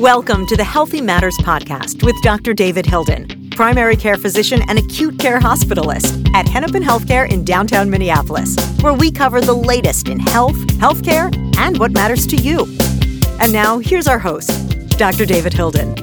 Welcome to the Healthy Matters Podcast with Dr. David Hilden, primary care physician and acute care hospitalist at Hennepin Healthcare in downtown Minneapolis, where we cover the latest in health, healthcare, and what matters to you. And now, here's our host, Dr. David Hilden.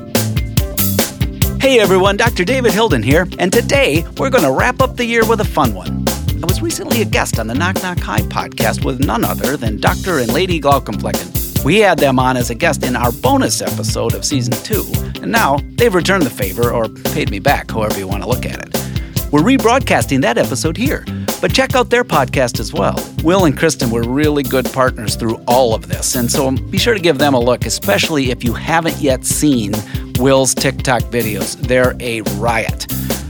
Hey everyone, Dr. David Hilden here, and today we're going to wrap up the year with a fun one. I was recently a guest on the Knock Knock Hi podcast with none other than Dr. and Lady Glaucomflecken. We had them on as a guest in our bonus episode of season two, and now they've returned the favor or paid me back, however you want to look at it. We're rebroadcasting that episode here, but check out their podcast as well. Will and Kristen were really good partners through all of this, and so be sure to give them a look, especially if you haven't yet seen Will's TikTok videos. They're a riot.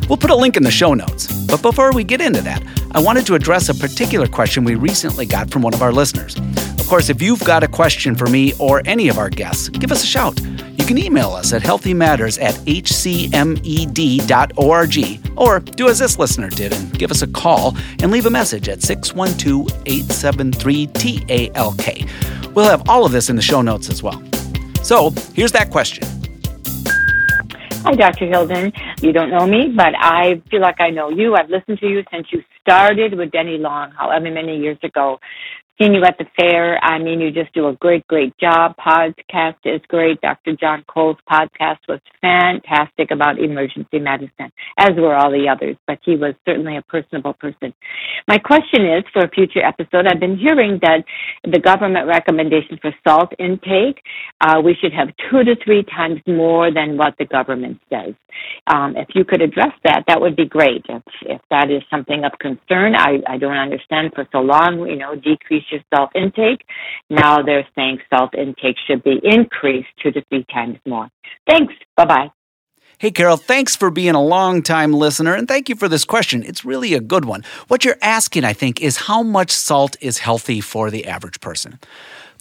We'll put a link in the show notes. But before we get into that, I wanted to address a particular question we recently got from one of our listeners. Of course, if you've got a question for me or any of our guests, give us a shout. You can email us at healthymatters at hcmed.org or do as this listener did and give us a call and leave a message at 612 873 TALK. We'll have all of this in the show notes as well. So here's that question. Hi, Dr. Hilden. You don't know me, but I feel like I know you. I've listened to you since you started with Denny Long, however many years ago you at the fair. I mean, you just do a great, great job. Podcast is great. Dr. John Cole's podcast was fantastic about emergency medicine, as were all the others, but he was certainly a personable person. My question is for a future episode, I've been hearing that the government recommendation for salt intake, uh, we should have two to three times more than what the government says. Um, if you could address that, that would be great. If, if that is something of concern, I, I don't understand for so long, you know, decrease your salt intake. Now they're saying salt intake should be increased two to three times more. Thanks. Bye bye. Hey, Carol, thanks for being a long time listener and thank you for this question. It's really a good one. What you're asking, I think, is how much salt is healthy for the average person.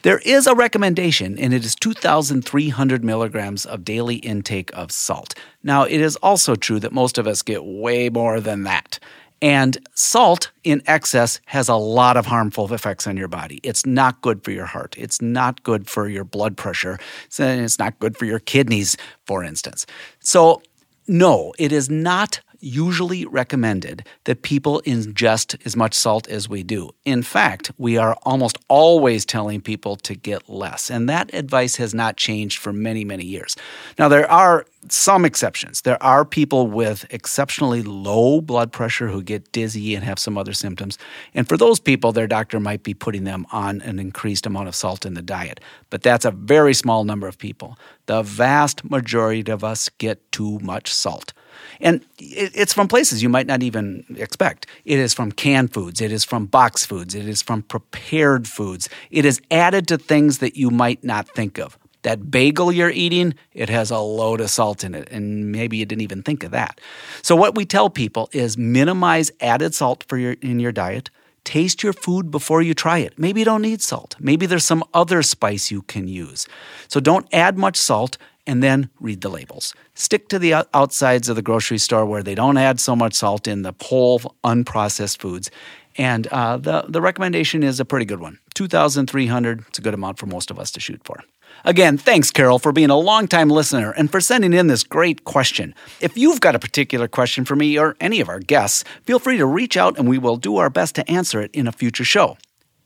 There is a recommendation, and it is 2,300 milligrams of daily intake of salt. Now, it is also true that most of us get way more than that. And salt in excess has a lot of harmful effects on your body. It's not good for your heart. It's not good for your blood pressure. It's not good for your kidneys, for instance. So, no, it is not usually recommended that people ingest as much salt as we do. In fact, we are almost always telling people to get less, and that advice has not changed for many, many years. Now, there are some exceptions. There are people with exceptionally low blood pressure who get dizzy and have some other symptoms. And for those people, their doctor might be putting them on an increased amount of salt in the diet. But that's a very small number of people. The vast majority of us get too much salt. And it's from places you might not even expect. It is from canned foods, it is from box foods, it is from prepared foods. It is added to things that you might not think of. That bagel you're eating, it has a load of salt in it, and maybe you didn't even think of that. So what we tell people is minimize added salt for your in your diet. Taste your food before you try it. Maybe you don't need salt. Maybe there's some other spice you can use. So don't add much salt and then read the labels. Stick to the outsides of the grocery store where they don't add so much salt in the whole unprocessed foods. And uh, the, the recommendation is a pretty good one 2,300. It's a good amount for most of us to shoot for. Again, thanks, Carol, for being a longtime listener and for sending in this great question. If you've got a particular question for me or any of our guests, feel free to reach out and we will do our best to answer it in a future show.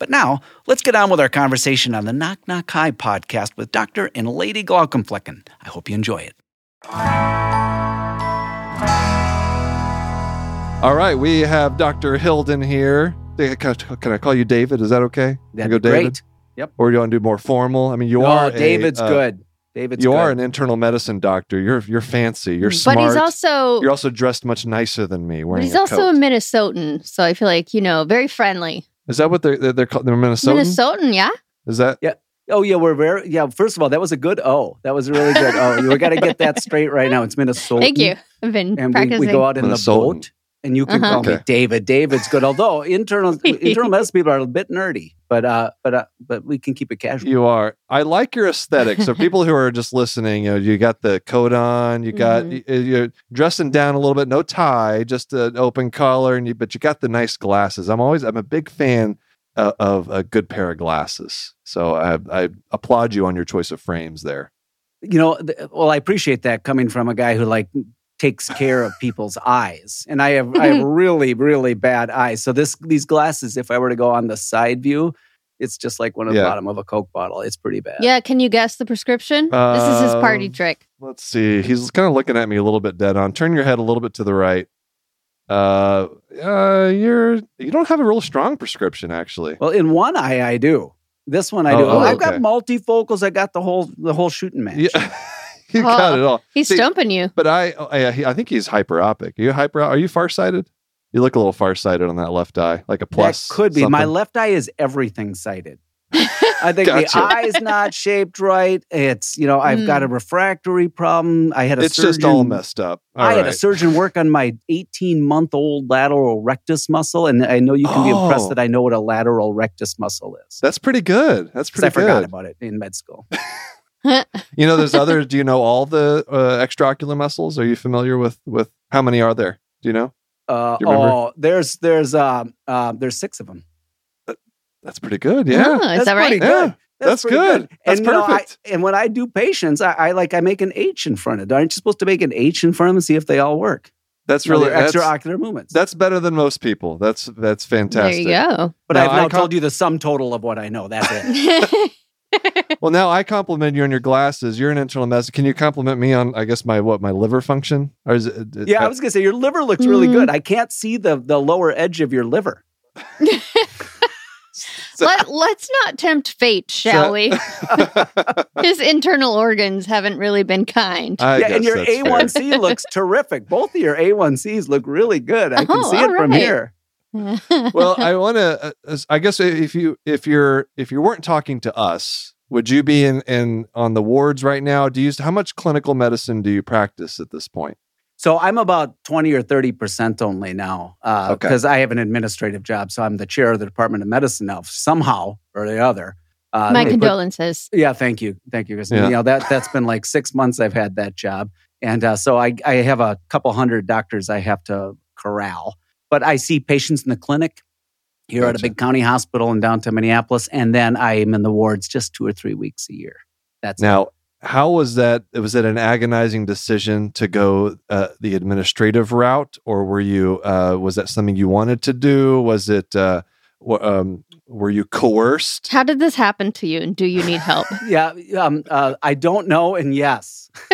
But now, let's get on with our conversation on the Knock Knock Hi podcast with Dr. and Lady Glaucomflecken. I hope you enjoy it. All right, we have Dr. Hilden here. Can I call you David? Is that okay? That'd go be David? great. Yep. Or do you want to do more formal? I mean, you no, are. David's a, uh, good. David's you good. are an internal medicine doctor. You're you're fancy. You're smart. But he's also you're also dressed much nicer than me. Wearing he's also coat. a Minnesotan, so I feel like you know very friendly. Is that what they're they're, they're called? They're Minnesotan. Minnesotan, yeah. Is that? Yeah. Oh yeah, we're very yeah. First of all, that was a good O. That was a really good oh. We got to get that straight right now. It's Minnesota. Thank you. I've been and practicing. We, we go out in the boat, and you can uh-huh. call okay. me David. David's good. Although internal internal medicine people are a bit nerdy, but uh, but uh, but we can keep it casual. You are. I like your aesthetic. So people who are just listening, you know, you got the coat on, you got mm-hmm. you're dressing down a little bit, no tie, just an open collar, and you but you got the nice glasses. I'm always I'm a big fan uh, of a good pair of glasses. So I, I applaud you on your choice of frames there. You know, th- well, I appreciate that coming from a guy who like takes care of people's eyes, and I have I have really really bad eyes. So this these glasses, if I were to go on the side view, it's just like one of the bottom of a Coke bottle. It's pretty bad. Yeah, can you guess the prescription? this is his party Um, trick. Let's see. He's kind of looking at me a little bit dead on. Turn your head a little bit to the right. Uh, uh, you're you don't have a real strong prescription actually. Well, in one eye, I do. This one, I do. Oh, I've okay. got multifocals. I got the whole the whole shooting match. Yeah, you got Oh. it uh, all. He's See, stumping you. But I, oh, I, I think he's hyperopic. Are you hyper? Are you farsighted? You look a little farsighted on that left eye, like a plus. that could be. My left eye is everything sighted. I think Gotcha. the eye's not shaped right. It's you know I've got a hmm. refractory problem. I had a It's surgeon, just all messed up. All I had a surgeon work on my 18 month old lateral rectus muscle, and I know you can be Oh. impressed that I know what a lateral rectus muscle is That's pretty good. That's because I pretty forgot about it in med school. You know, there's other. do you know all the uh, extraocular muscles? Are you familiar with with how many are there? Do you know? Uh, Do you oh, there's there's um uh, there's six of them. That's pretty good. Yeah. Oh, is That's that right? pretty Yeah, good. that's pretty good. That's and, you know, I- perfect. and when I do patients, I, I like I make an H in front of it. Aren't you supposed to make an H in front of them and see if they all work? That's You know, really extraocular movements. that's better than most people. That's that's fantastic. There fantastic. you go. but Now, I've I now com- told you the sum total of what I know. That's it. Well, now I compliment you on your glasses. You're an internal medicine. Can you compliment me on, I guess, my what, my liver function? Or is it? it- yeah, I was gonna say your liver looks really Mm. good. I can't see the the lower edge of your liver. Let, let's not tempt fate, shall So- we? His internal organs haven't really been kind. I yeah, and your. A1C looks terrific. Both of your A1Cs look really good. I can Oh, see it all from here. well, I want to. Uh, I guess if you if you're if you weren't talking to us, would you be in in on the wards right now? Do you how much clinical medicine do you practice at this point? So I'm about 20 or 30% only now Okay. because I have an administrative job. So I'm the chair of the Department of Medicine now, somehow or the other. Uh, My they put- condolences. Yeah, thank you. Thank you, Kristen. Yeah. You know, that, that's been like six months I've had that job. And uh, so I, I have a couple hundred doctors I have to corral. But I see patients in the clinic here at a big county hospital in downtown Minneapolis. And then I am in the wards just two or three weeks a year. That's it. Now, how was that? Was it an agonizing decision to go uh, the administrative route, or were you? Uh, was that something you wanted to do? Was it? Uh, wh- um, were you coerced? How did this happen to you, and do you need help? Yeah, um, uh, I don't know, and yes.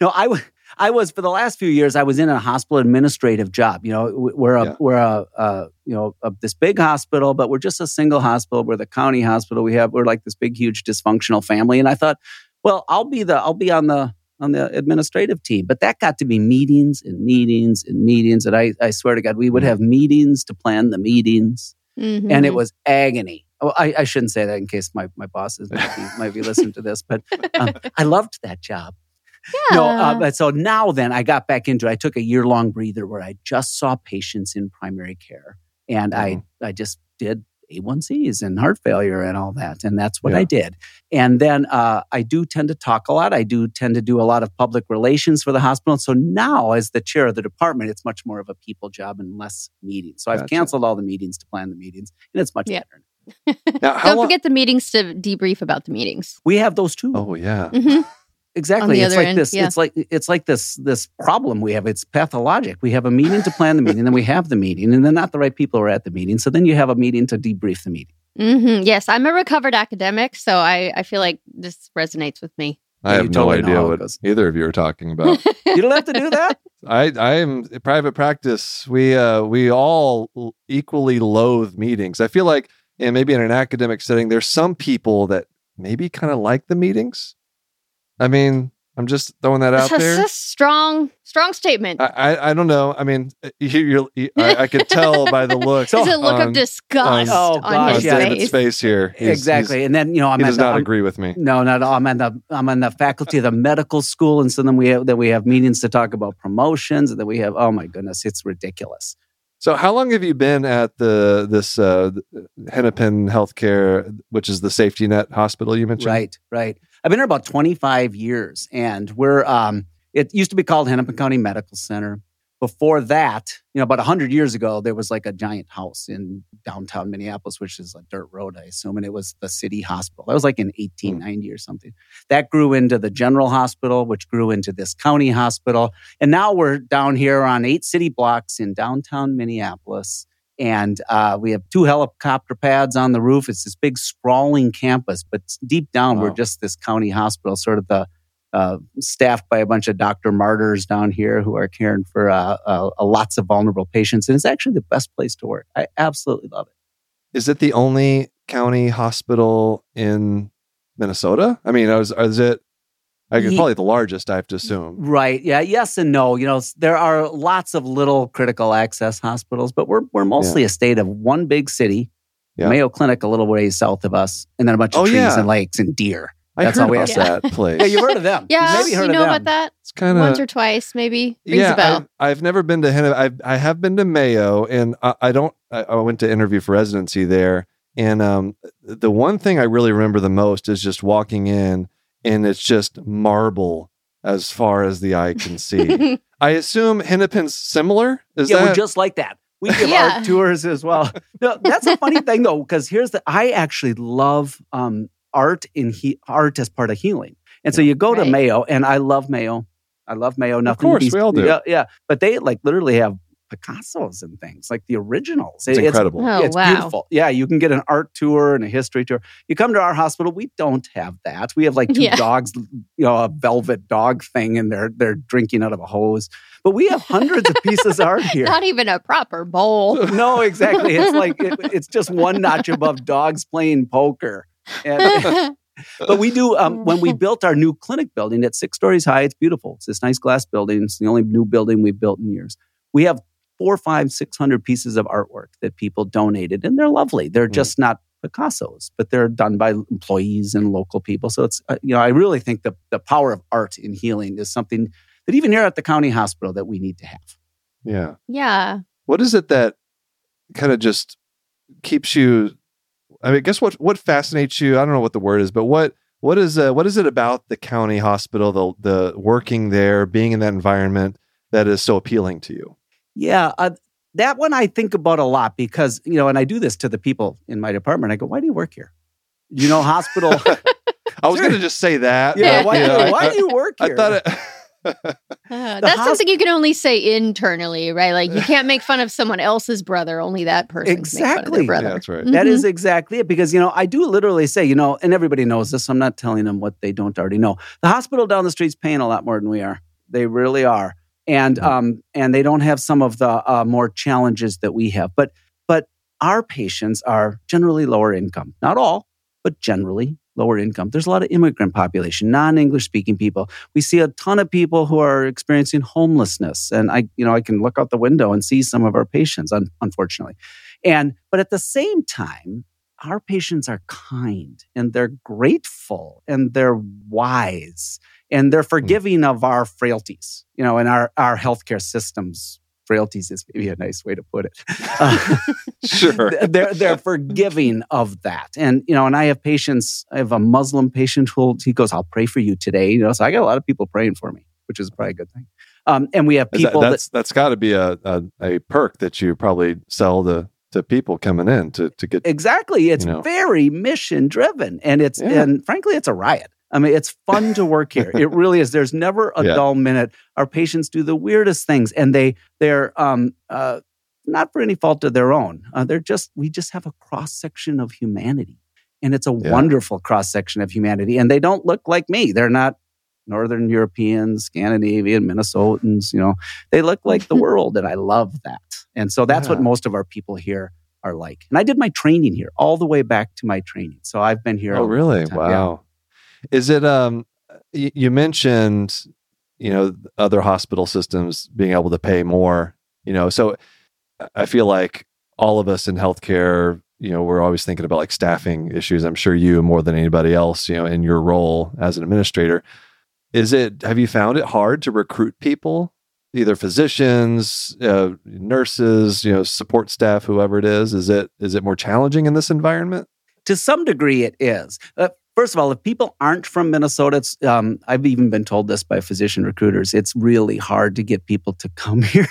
no, I I, w- I was for the last few years. I was in a hospital administrative job. You know, we're a Yeah. we're a, uh you know a, this big hospital, but we're just a single hospital. We're the county hospital. We have we're like this big, huge dysfunctional family. And I thought, well, I'll be the I'll be on the on the administrative team. But that got to be meetings and meetings and meetings. And I I swear to God, we would have meetings to plan the meetings and Mm-hmm. it was agony. Oh, I, I shouldn't say that in case my, my bosses might be, might be listening to this, but um, I loved that job. No, uh, but so now then I got back into it. I took a year long breather where I just saw patients in primary care and Mhm. I, I just did A1Cs and heart failure and all that. And that's what Yeah. I did. And then uh, I do tend to talk a lot. I do tend to do a lot of public relations for the hospital. So now, as the chair of the department, it's much more of a people job and less meetings. So I've canceled all the meetings to plan the meetings, and it's much Yeah. better. Now, Don't long? forget the meetings to debrief about the meetings. We have those too. oh yeah. Mhm. Exactly. It's like end, this. yeah. It's like it's like this this problem we have. It's pathologic. We have a meeting to plan the meeting, then we have the meeting, and then not the right people are at the meeting. So then you have a meeting to debrief the meeting. Mm-hmm. Yes, I'm a recovered academic, so I, I feel like this resonates with me. I have you no idea what goes. either of you are talking about. You don't have to do that. I I am private practice. We uh we all equally loathe meetings. I feel like and maybe in an academic setting, there's some people that maybe kind of like the meetings. I mean, I'm just throwing that out there. it's a strong, strong statement. I, I I don't know. I mean, you, you're, you, I, I could tell by the look. It's a look on- of disgust Oh, on gosh, his yeah. David's face. face here. He's- exactly. and then you know I'm He does the, not I'm- agree with me. No, no, no. I'm on the I'm on the faculty of the medical school, and so then we have then we have meetings to talk about promotions, and then we have oh my goodness, it's ridiculous. So, how long have you been at the this uh, Hennepin Healthcare, which is the safety net hospital you mentioned? Right, right. I've been here about 25 years, and we're um, it used to be called Hennepin County Medical Center. before that, you know, about 100 years ago, there was like a giant house in downtown Minneapolis, which is a dirt road, I assume, and it was the city hospital. That was like in 1890 or something. That grew into the general hospital, which grew into this county hospital. And now we're down here on eight city blocks in downtown Minneapolis. And uh, we have two helicopter pads on the roof. It's this big sprawling campus, but deep down, Wow. we're just this county hospital, sort of the uh, staffed by a bunch of doctor martyrs down here who are caring for uh, uh, lots of vulnerable patients. And it's actually the best place to work. I absolutely love it. Is it the only county hospital in Minnesota? I mean, is, is it? I guess probably the largest. I have to assume. Right. Yeah. Yes and no. You know, there are lots of little critical access hospitals, but we're, we're mostly a state of one big city, Yeah. Mayo Clinic a little ways south of us, and then a bunch of Oh, trees yeah. and lakes and deer. I That's heard all we about have. that place. Yeah, you've heard of them. Yeah, You've maybe heard you know of them. about that it's kind of once or twice, maybe. Rings yeah. a bell. I've, I've never been to Hennepin. I I have been to Mayo, and I, I don't. I, I went to interview for residency there, and um, the one thing I really remember the most is just walking in, and it's just marble as far as the eye can see. I assume Hennepin's similar. Is yeah, that we're just like that. We give Yeah. art tours as well. No, that's a funny thing though, because here's the I actually love um, art in he, art as part of healing. And so you go to Mayo, and I love Mayo. I love Mayo. Nothing. course, to be- we all do. Yeah, yeah. But they like literally have Picasso's and things like the originals. it's It- incredible? Oh, it's wow. beautiful. Yeah, you can get an art tour and a history tour. You come to our hospital, we don't have that. We have like two Yeah. dogs, you know, a velvet dog thing, and they're they're drinking out of a hose. But we have hundreds of pieces of art here. Not even a proper bowl. No, exactly. It's like it, it's just one notch above dogs playing poker. And, but we do um, when we built our new clinic building at six stories high. It's beautiful. It's this nice glass building. It's the only new building we've built in years. We have four, five, six hundred pieces of artwork that people donated, and they're lovely. They're Mm. just not Picasso's, but they're done by employees and local people. So it's uh, you know I really think the the power of art in healing is something that even here at the county hospital that we need to have. Yeah. yeah. What is it that kind of just keeps you? I mean, I guess what what fascinates you? I don't know what the word is, but what what is uh, what is it about the county hospital, the the working there, being in that environment that is so appealing to you? Yeah, uh, that one I think about a lot because you know, and I do this to the people in my department. I go, "Why do you work here? You know, hospital. I was going to just say that. yeah, but, why, you do know, you, I- why do you work I thought it. Uh, that's hos- something you can only say internally, right? Like you can't make fun of someone else's brother. Only that person can make fun of Exactly. their Yeah, brother. that's right. That Mhm. is exactly it. Because, you know, I do literally say, you know, and everybody knows this. So I'm not telling them what they don't already know. The hospital down the street's paying a lot more than we are. They really are. And um, and they don't have some of the uh, more challenges that we have. But but our patients are generally lower income. Not all, but generally lower income. There's a lot of immigrant population, non-English speaking people. We see a ton of people who are experiencing homelessness. And I, you know, I can look out the window and see some of our patients, un- unfortunately. And but at the same time, our patients are kind and they're grateful and they're wise and they're forgiving of our frailties, you know, and our our healthcare systems frailties is maybe a nice way to put it. Uh, Sure. they're they're forgiving of that, and you know, and I have patients. I have a Muslim patient who he goes, "I'll pray for you today." You know, so I got a lot of people praying for me, which is probably a good thing. Um, and we have that- people that that's that's got to be a, a a perk that you probably sell to to people coming in to to get. Exactly. It's You know? very mission driven. And it's Yeah. and frankly, it's a riot. I mean, it's fun to work here. It really is. There's never a Yeah. dull minute. Our patients do the weirdest things and they they're um uh not for any fault of their own. Uh, they're just we just have a cross section of humanity. And it's a Yeah. wonderful cross section of humanity. And they don't look like me. They're not Northern Europeans, Scandinavian, Minnesotans, you know. They look like the world, and I love that. And so that's what most of our people here are like. And I did my training here all the way back to my training. So I've been here. Oh, really? Yeah. Wow. Is it? Um, y- you mentioned, you know, other hospital systems being able to pay more. You know, so I feel like all of us in healthcare, you know, we're always thinking about like staffing issues. I'm sure you more than anybody else, you know, in your role as an administrator. Is it? Have you found it hard to recruit people? Either physicians, uh, nurses, you know, support staff, whoever it is. Is it is it more challenging in this environment? To some degree, it is. Uh, First of all, if people aren't from Minnesota, it's, um, I've even been told this by physician recruiters. It's really hard to get people to come here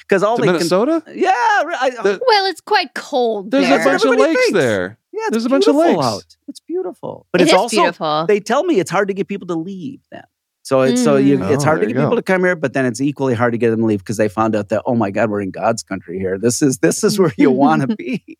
because all To they Minnesota? can. Yeah, I, The- Well, it's quite cold. There's there. a bunch of lakes thinks. there. yeah, there's a bunch of lakes. out. It's beautiful, but It it's is also beautiful. they tell me it's hard to get people to leave. Then, so it's so you, Mm. it's Oh, hard to there get you people to come here, but then it's equally hard to get them to leave because they found out that oh my God, we're in God's country here. This is this is where you want to be.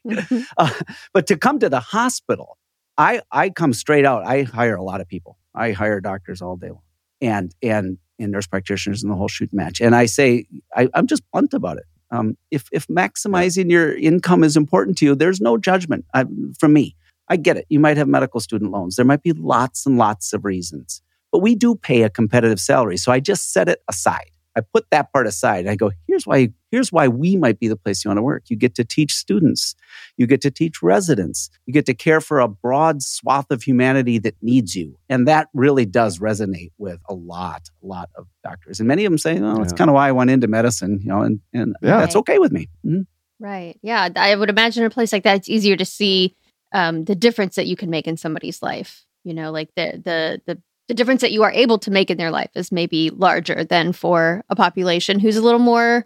Uh, but to come to the hospital, I I come straight out. I hire a lot of people. I hire doctors all day long, and and and nurse practitioners and the whole shoot match. And I say I, I'm just blunt about it. Um, if if maximizing your income is important to you, there's no judgment I, from me. I get it. You might have medical student loans. There might be lots and lots of reasons, but we do pay a competitive salary. So I just set it aside. I put that part aside. I go, here's why, here's why we might be the place you want to work. You get to teach students. You get to teach residents. You get to care for a broad swath of humanity that needs you. And that really does resonate with a lot, a lot of doctors. And many of them say, oh, it's Yeah. kind of why I went into medicine, you know, and, and Yeah. that's okay with me. Mhm. Right. Yeah. I would imagine in a place like that, it's easier to see um, the difference that you can make in somebody's life. You know, like the the the the difference that you are able to make in their life is maybe larger than for a population who's a little more,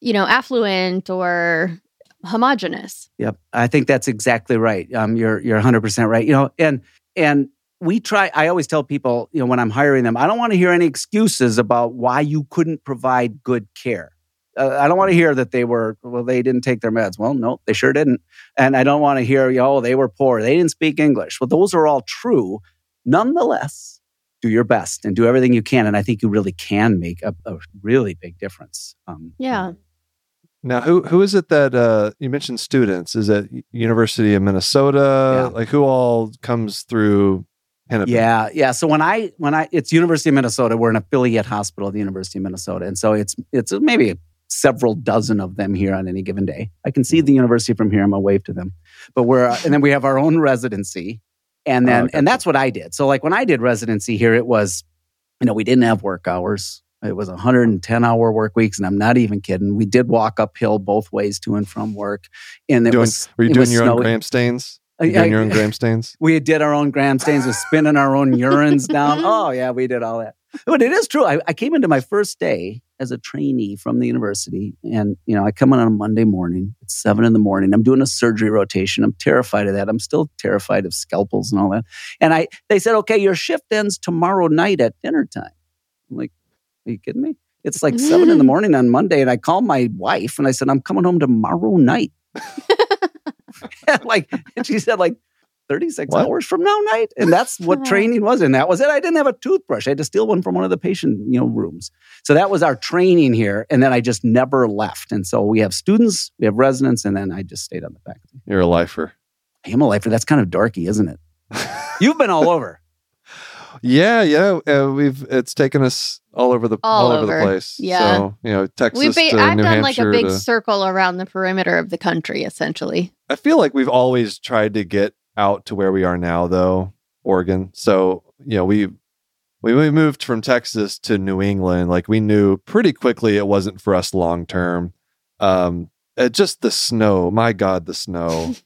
you know, affluent or homogenous. Yep, I think that's exactly right. Um, you're you're 100 percent right. You know, and and we try. I always tell people, you know, when I'm hiring them, I don't want to hear any excuses about why you couldn't provide good care. Uh, I don't want to hear that they were well, they didn't take their meds. Well, no, they sure didn't. And I don't want to hear, you know, oh, they were poor, they didn't speak English. Well, those are all true. Nonetheless, do your best and do everything you can. And I think you really can make a, a really big difference. Um, Yeah. Now, who who is it that uh, you mentioned students? Is it University of Minnesota? Yeah. Like who all comes through Hennepin? Yeah, yeah. So when I when I it's University of Minnesota, we're an affiliate hospital of the University of Minnesota, and so it's it's maybe several dozen of them here on any given day. I can see the university from here. I'm gonna wave to them, but we're uh, and then we have our own residency, and oh, then Oh, gotcha. and that's what I did. So like when I did residency here, it was you know we didn't have work hours. It was 110 hour work weeks, and I'm not even kidding. We did walk uphill both ways to and from work, and it Doing, was were you it doing was your own gram stains? Uh, you I- doing your own gram stains? we did our own gram stains with spinning our own urines down. Mm-hmm. Oh, yeah, we did all that. But it is true. I, I came into my first day as a trainee from the university. And, you know, I come in on a Monday morning. It's seven in the morning. I'm doing a surgery rotation. I'm terrified of that. I'm still terrified of scalpels and all that. And I they said, okay, your shift ends tomorrow night at dinner time. I'm like, are you kidding me? It's like seven in the mm. morning on Monday. And I called my wife and I said, I'm coming home tomorrow night. like, and she said, like, 36 What? hours from now night. And that's what training was. And that was it. I didn't have a toothbrush. I had to steal one from one of the patient, you know, rooms. So that was our training here. And then I just never left. And so we have students, we have residents, and then I just stayed on the faculty. You're a lifer. I am a lifer. That's kind of dorky, isn't it? You've been all over. Yeah, yeah. Uh, we've it's taken us all over the All over. the place. Yeah. So you know, Texas We've ba- to I've New done like a big to- circle around the perimeter of the country, essentially. I feel like we've always tried to get out to where we are now, though, Oregon. So you know, we when we moved from Texas to New England, like we knew pretty quickly it wasn't for us long term. Um, uh, just the snow, my God, the snow.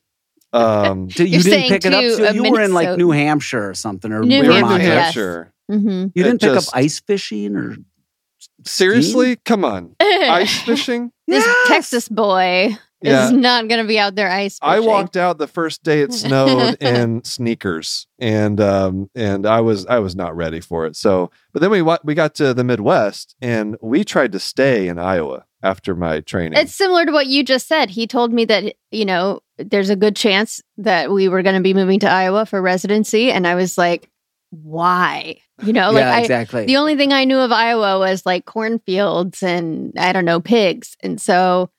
Um, So you You're didn't pick it up. So a you were in like New Hampshire or something, or New we were New Vermont. Hampshire, yes. Mm-hmm. You didn't It pick just- up ice fishing or Seriously, come on, ice fishing. this Yes! Texas boy Yeah. is not going to be out there ice fishing. I walked out the first day it snowed in sneakers, and um, and I was I was not ready for it. So, but then we we got to the Midwest, and we tried to stay in Iowa after my training. It's similar to what you just said. He told me that, you know, there's a good chance that we were going to be moving to Iowa for residency. And I was like, why? You know, like yeah, I, exactly. the only thing I knew of Iowa was like cornfields and I don't know, pigs. And so,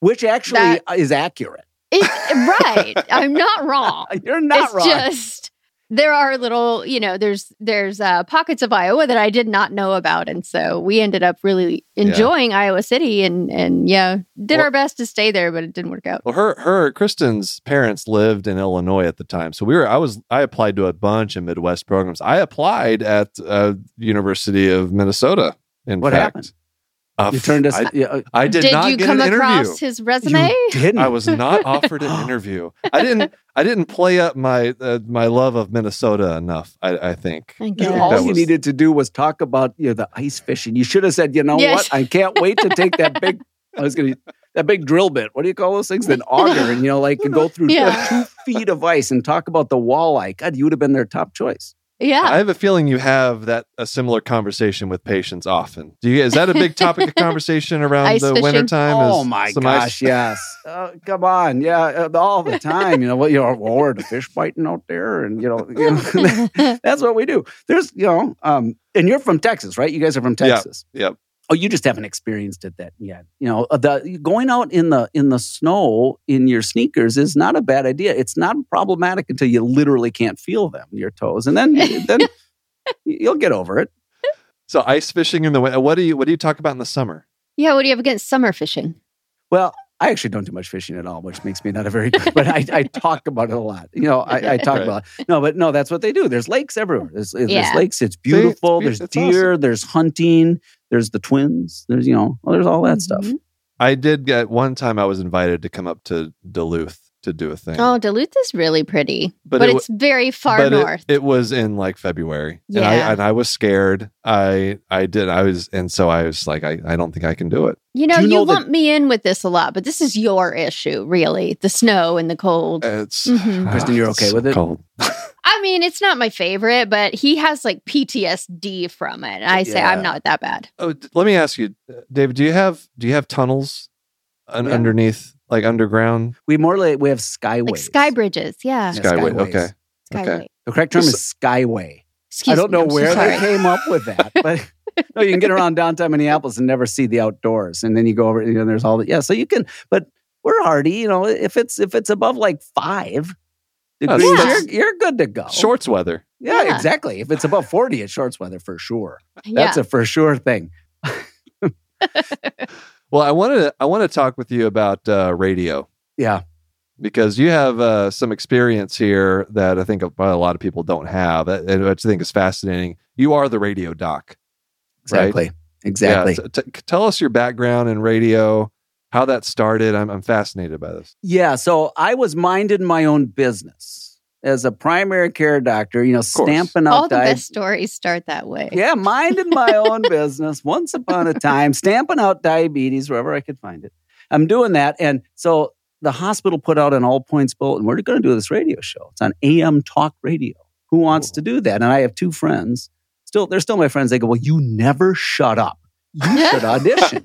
Which actually That- is accurate. it, right. I'm not wrong. You're not it's wrong. just there are little you know there's there's uh, pockets of iowa that i did not know about and so we ended up really enjoying iowa city and and yeah did Well- our best to stay there but it didn't work out well, her her Kristen's parents lived in Illinois at the time, so we were I was I applied to a bunch of Midwest programs. I applied at uh, University of Minnesota. In What fact, happened? Uh, You turned us. I, yeah, uh, I did, not you get come an interview. across his resume? You didn't. I was not offered an interview. I didn't. I didn't play up my uh, my love of Minnesota enough. I, I think. I You- all That you needed to do was talk about you know, the ice fishing. You should have said, you know Yes. what? I can't wait to take that big. I was going to that big drill bit. What do you call those things? An auger, and you know, like and go through Yeah. two feet of ice and talk about the walleye. God, you would have been their top choice. Yeah. I have a feeling you have that a similar conversation with patients often. Do you? Is that a big topic of conversation around Ice the fishing? wintertime? oh my some ice- gosh, yes. Uh, come on, yeah, uh, all the time. You know what? You know, well, we're the fish biting out there, and you know, you know, that's what we do. There's, you know, um, and you're from Texas, right? You guys are from Yeah. Texas. Yep. Oh, you just haven't experienced it that yet. You know, uh, the going out in the in the snow in your sneakers is not a bad idea. It's not problematic until you literally can't feel them, your toes, and then then you'll get over it. So ice fishing in the winter. What do you? What do you talk about in the summer? yeah. What do you have against summer fishing? Well, I actually don't do much fishing at all, which makes me not a very good. But I, I talk about it a lot. You know, I, I talk Right. about it. no, but no, that's what they do. There's lakes everywhere. There's, there's lakes. It's it's beautiful. be- there's it's deer. There's hunting. There's the twins. There's you know, well, there's all that stuff. Mhm. I did get one time. I was invited to come up to Duluth to do a thing. Oh, Duluth is really pretty, But but, it it's very far but north. It, was in like February, and I Yeah. and I was scared. I I did. I was, and so I was like, I, I don't think I can do it. you know, Do you, you know that- lump me in with this a lot, but this is your issue, really. The snow and the cold. It's Mhm. Kristen, you're okay so with it? Cold. I mean, it's not my favorite, but he has like PTSD from it. I say Yeah. I'm not that bad. Oh, d- let me ask you, uh, David. Do you have do you have tunnels un- Yeah. underneath, like underground? We more like we have skyways. Like sky bridges. Yeah. Yeah, Skyway. skyways. Okay. Skyway. okay. The correct term is skyway. Excuse I don't me, know I'm so where they came up with that, but no, you can get around downtown Minneapolis and never see the outdoors, and then you go over, you know, there's all the yeah. So you can, but we're hardy, you know. If it's if it's above like five degrees, that's- you're, you're good to go. Shorts weather. yeah, Yeah. exactly. If it's above forty, it's shorts weather for sure. Yeah. That's a for sure thing. Well, I wanted to, I want to talk with you about uh, radio Yeah, because you have uh, some experience here that I think a, a lot of people don't have, and which I think is fascinating. You are the radio doc. Right. exactly, exactly. Yeah, so t- tell us your background in radio, how that started. I'm, I'm fascinated by this. Yeah, so I was minding my own business as a primary care doctor. You know, stamping out All the di- best stories start that way. Yeah, minding my own business once upon a time, stamping out diabetes wherever I could find it. I'm doing that. And so the hospital put out an all points bulletin. We're going to do this radio show. It's on AM talk radio. Who wants to do that? And I have two friends. Still, they're still my friends. They go, Well, you never shut up. You should audition.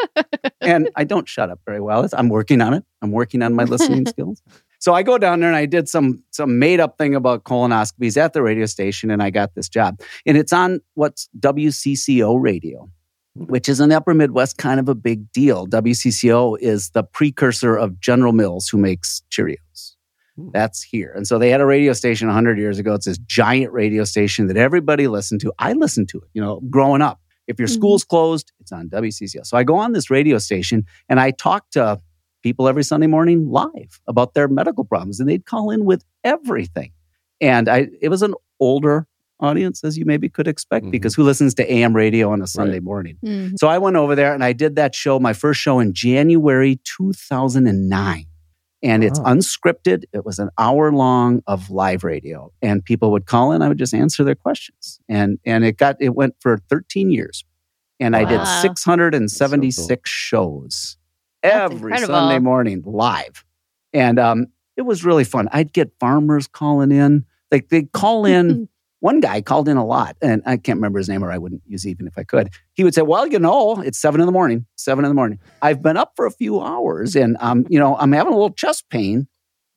and I don't shut up very well. I'm working on it. I'm working on my listening skills. So I go down there and I did some some made up thing about colonoscopies at the radio station, and I got this job. And it's on what's WCCO radio, which is in the Upper Midwest, kind of a big deal. WCCO is the precursor of General Mills, who makes Cheerios. Hmm. That's here. And so they had a radio station 100 years ago. It's this giant radio station that everybody listened to. I listened to it, you know, growing up. If your Mhm. school's closed, it's on WCCO. So I go on this radio station and I talk to people every Sunday morning live about their medical problems, and they'd call in with everything. And I, it was an older audience, as you maybe could expect, Mhm. because who listens to AM radio on a Sunday Right. morning? Mhm. So I went over there and I did that show, my first show in January 2009. And it's Wow. unscripted. It was an hour long of live radio. And people would call in, I would just answer their questions. And and it got it went for 13 years. And I did Wow. 676 shows That's every incredible. Sunday morning live. And um, it was really fun. I'd get farmers calling in. Like they'd call in one guy called in a lot, and I can't remember his name, or I wouldn't use even if I could. He would say, "Well, you know, it's seven in the morning. Seven in the morning. I've been up for a few hours, and um, you know, I'm having a little chest pain,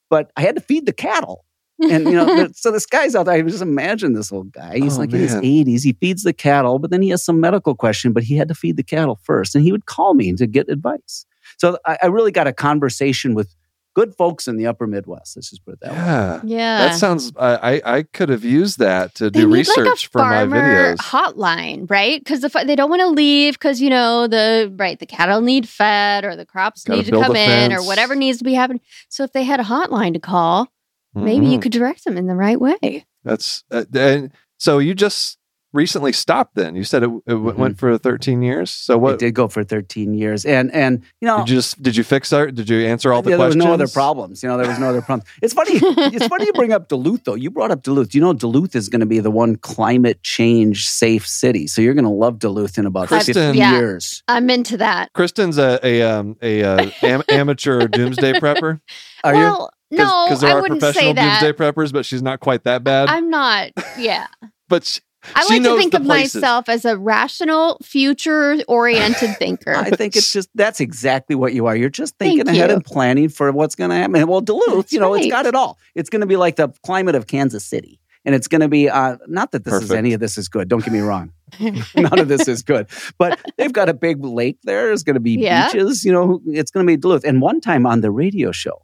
but I had to feed the cattle." And you know, so this guy's out there. I just imagine this old guy. He's Oh, like in his 80s. He feeds the cattle, but then he has some medical question. But he had to feed the cattle first, and he would call me to get advice. So I, I really got a conversation with good folks in the Upper Midwest. Let's just put it that way. Yeah. yeah. That sounds. I I, I could have used that to They do need, research like a for my farmer videos. hotline, right? Because the they don't want to leave because you know the right the cattle need fed or the crops Gotta need to come in or whatever needs to be happening. So if they had a hotline to call, maybe you Mhm. could direct them in the right way. That's uh, and so you just recently stopped. Then you said it, it w- went for 13 years. So what It did go for 13 years, and and you know, Did you just did you fix our? Did you answer all the yeah, there was questions? no other problems. You know, there was no other problems. It's funny. it's funny you bring up Duluth, though. You brought up Duluth. You know, Duluth is going to be the one climate change safe city. So you're going to love Duluth in about Kristen- 50 Yeah. years. I'm into that. Kristen's a a um, a uh, am- amateur doomsday prepper. Are you? well, no, Because there I are wouldn't professional say that. doomsday preppers, but she's not quite that bad. I'm not. Yeah. but she, I like to think of places. myself as a rational, future oriented thinker. I think it's just that's exactly what you are. You're just Thank thinking ahead you. and planning for what's going to happen. Well, Duluth, That's you know, it's right. got it all. It's going to be like the climate of Kansas City. And it's going to be uh, not that this is any of this is good. Don't get me wrong. None of this is good. But they've got a big lake there. There's going to be Yeah. beaches. You know, it's going to be Duluth. And one time on the radio show,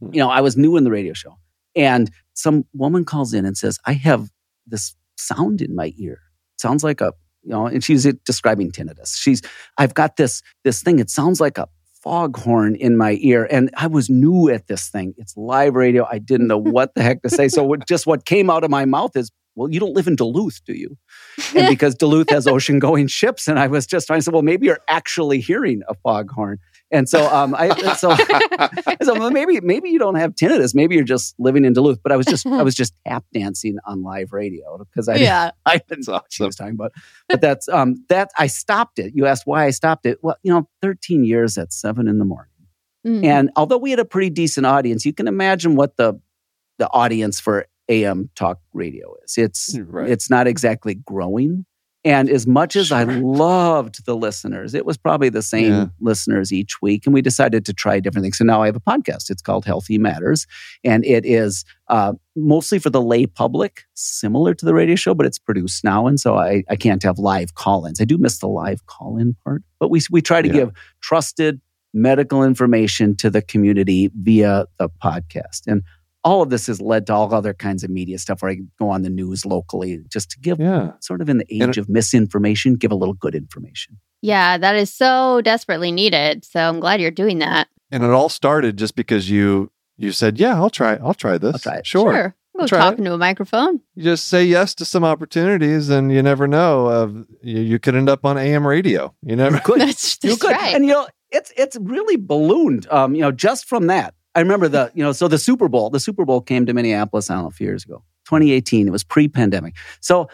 Hmm. you know, I was new in the radio show, and some woman calls in and says, "I have this sound in my ear. sounds like a you know." And she's describing tinnitus. She's, "I've got this this thing. It sounds like a." Foghorn in my ear, and I was new at this thing. It's live radio. I didn't know what the heck to say. So, just what came out of my mouth is, "Well, you don't live in Duluth, do you?" and because Duluth has ocean going ships. And I was just trying to say, well, maybe you're actually hearing a foghorn. And so, um, I, so, so maybe, maybe you don't have tinnitus. Maybe you're just living in Duluth. But I was just, I was just tap dancing on live radio because I, yeah. I didn't know what she was talking about. But that's, um, that I stopped it. You asked why I stopped it. Well, you know, 13 years at seven in the morning. Mm. And although we had a pretty decent audience, you can imagine what the, the audience for AM talk radio is. It's, Right. it's not exactly growing. And as much as I loved the listeners, it was probably the same Yeah. listeners each week. And we decided to try different things. So now I have a podcast. It's called Healthy Matters. And it is uh, mostly for the lay public, similar to the radio show, but it's produced now. And so I, I can't have live call ins. I do miss the live call in part, but we, we try to Yeah. give trusted medical information to the community via the podcast. And all of this has led to all other kinds of media stuff where I go on the news locally just to give yeah. sort of in the And age of misinformation, give a little good information. Yeah, that is so desperately needed. So I'm glad you're doing that. And it all started just because you you said, "Yeah, I'll try. I'll try this. I'll try it. Sure." Go Try talking to a microphone. You just say yes to some opportunities, and you never know. Of you, you could end up on AM radio. You never. Good. That's, You could. right. And you know, it's it's really ballooned. Um, you know, just from that. I remember the, you know, so the Super Bowl, the Super Bowl came to Minneapolis, I don't know, a few years ago. 2018. It was pre-pandemic. So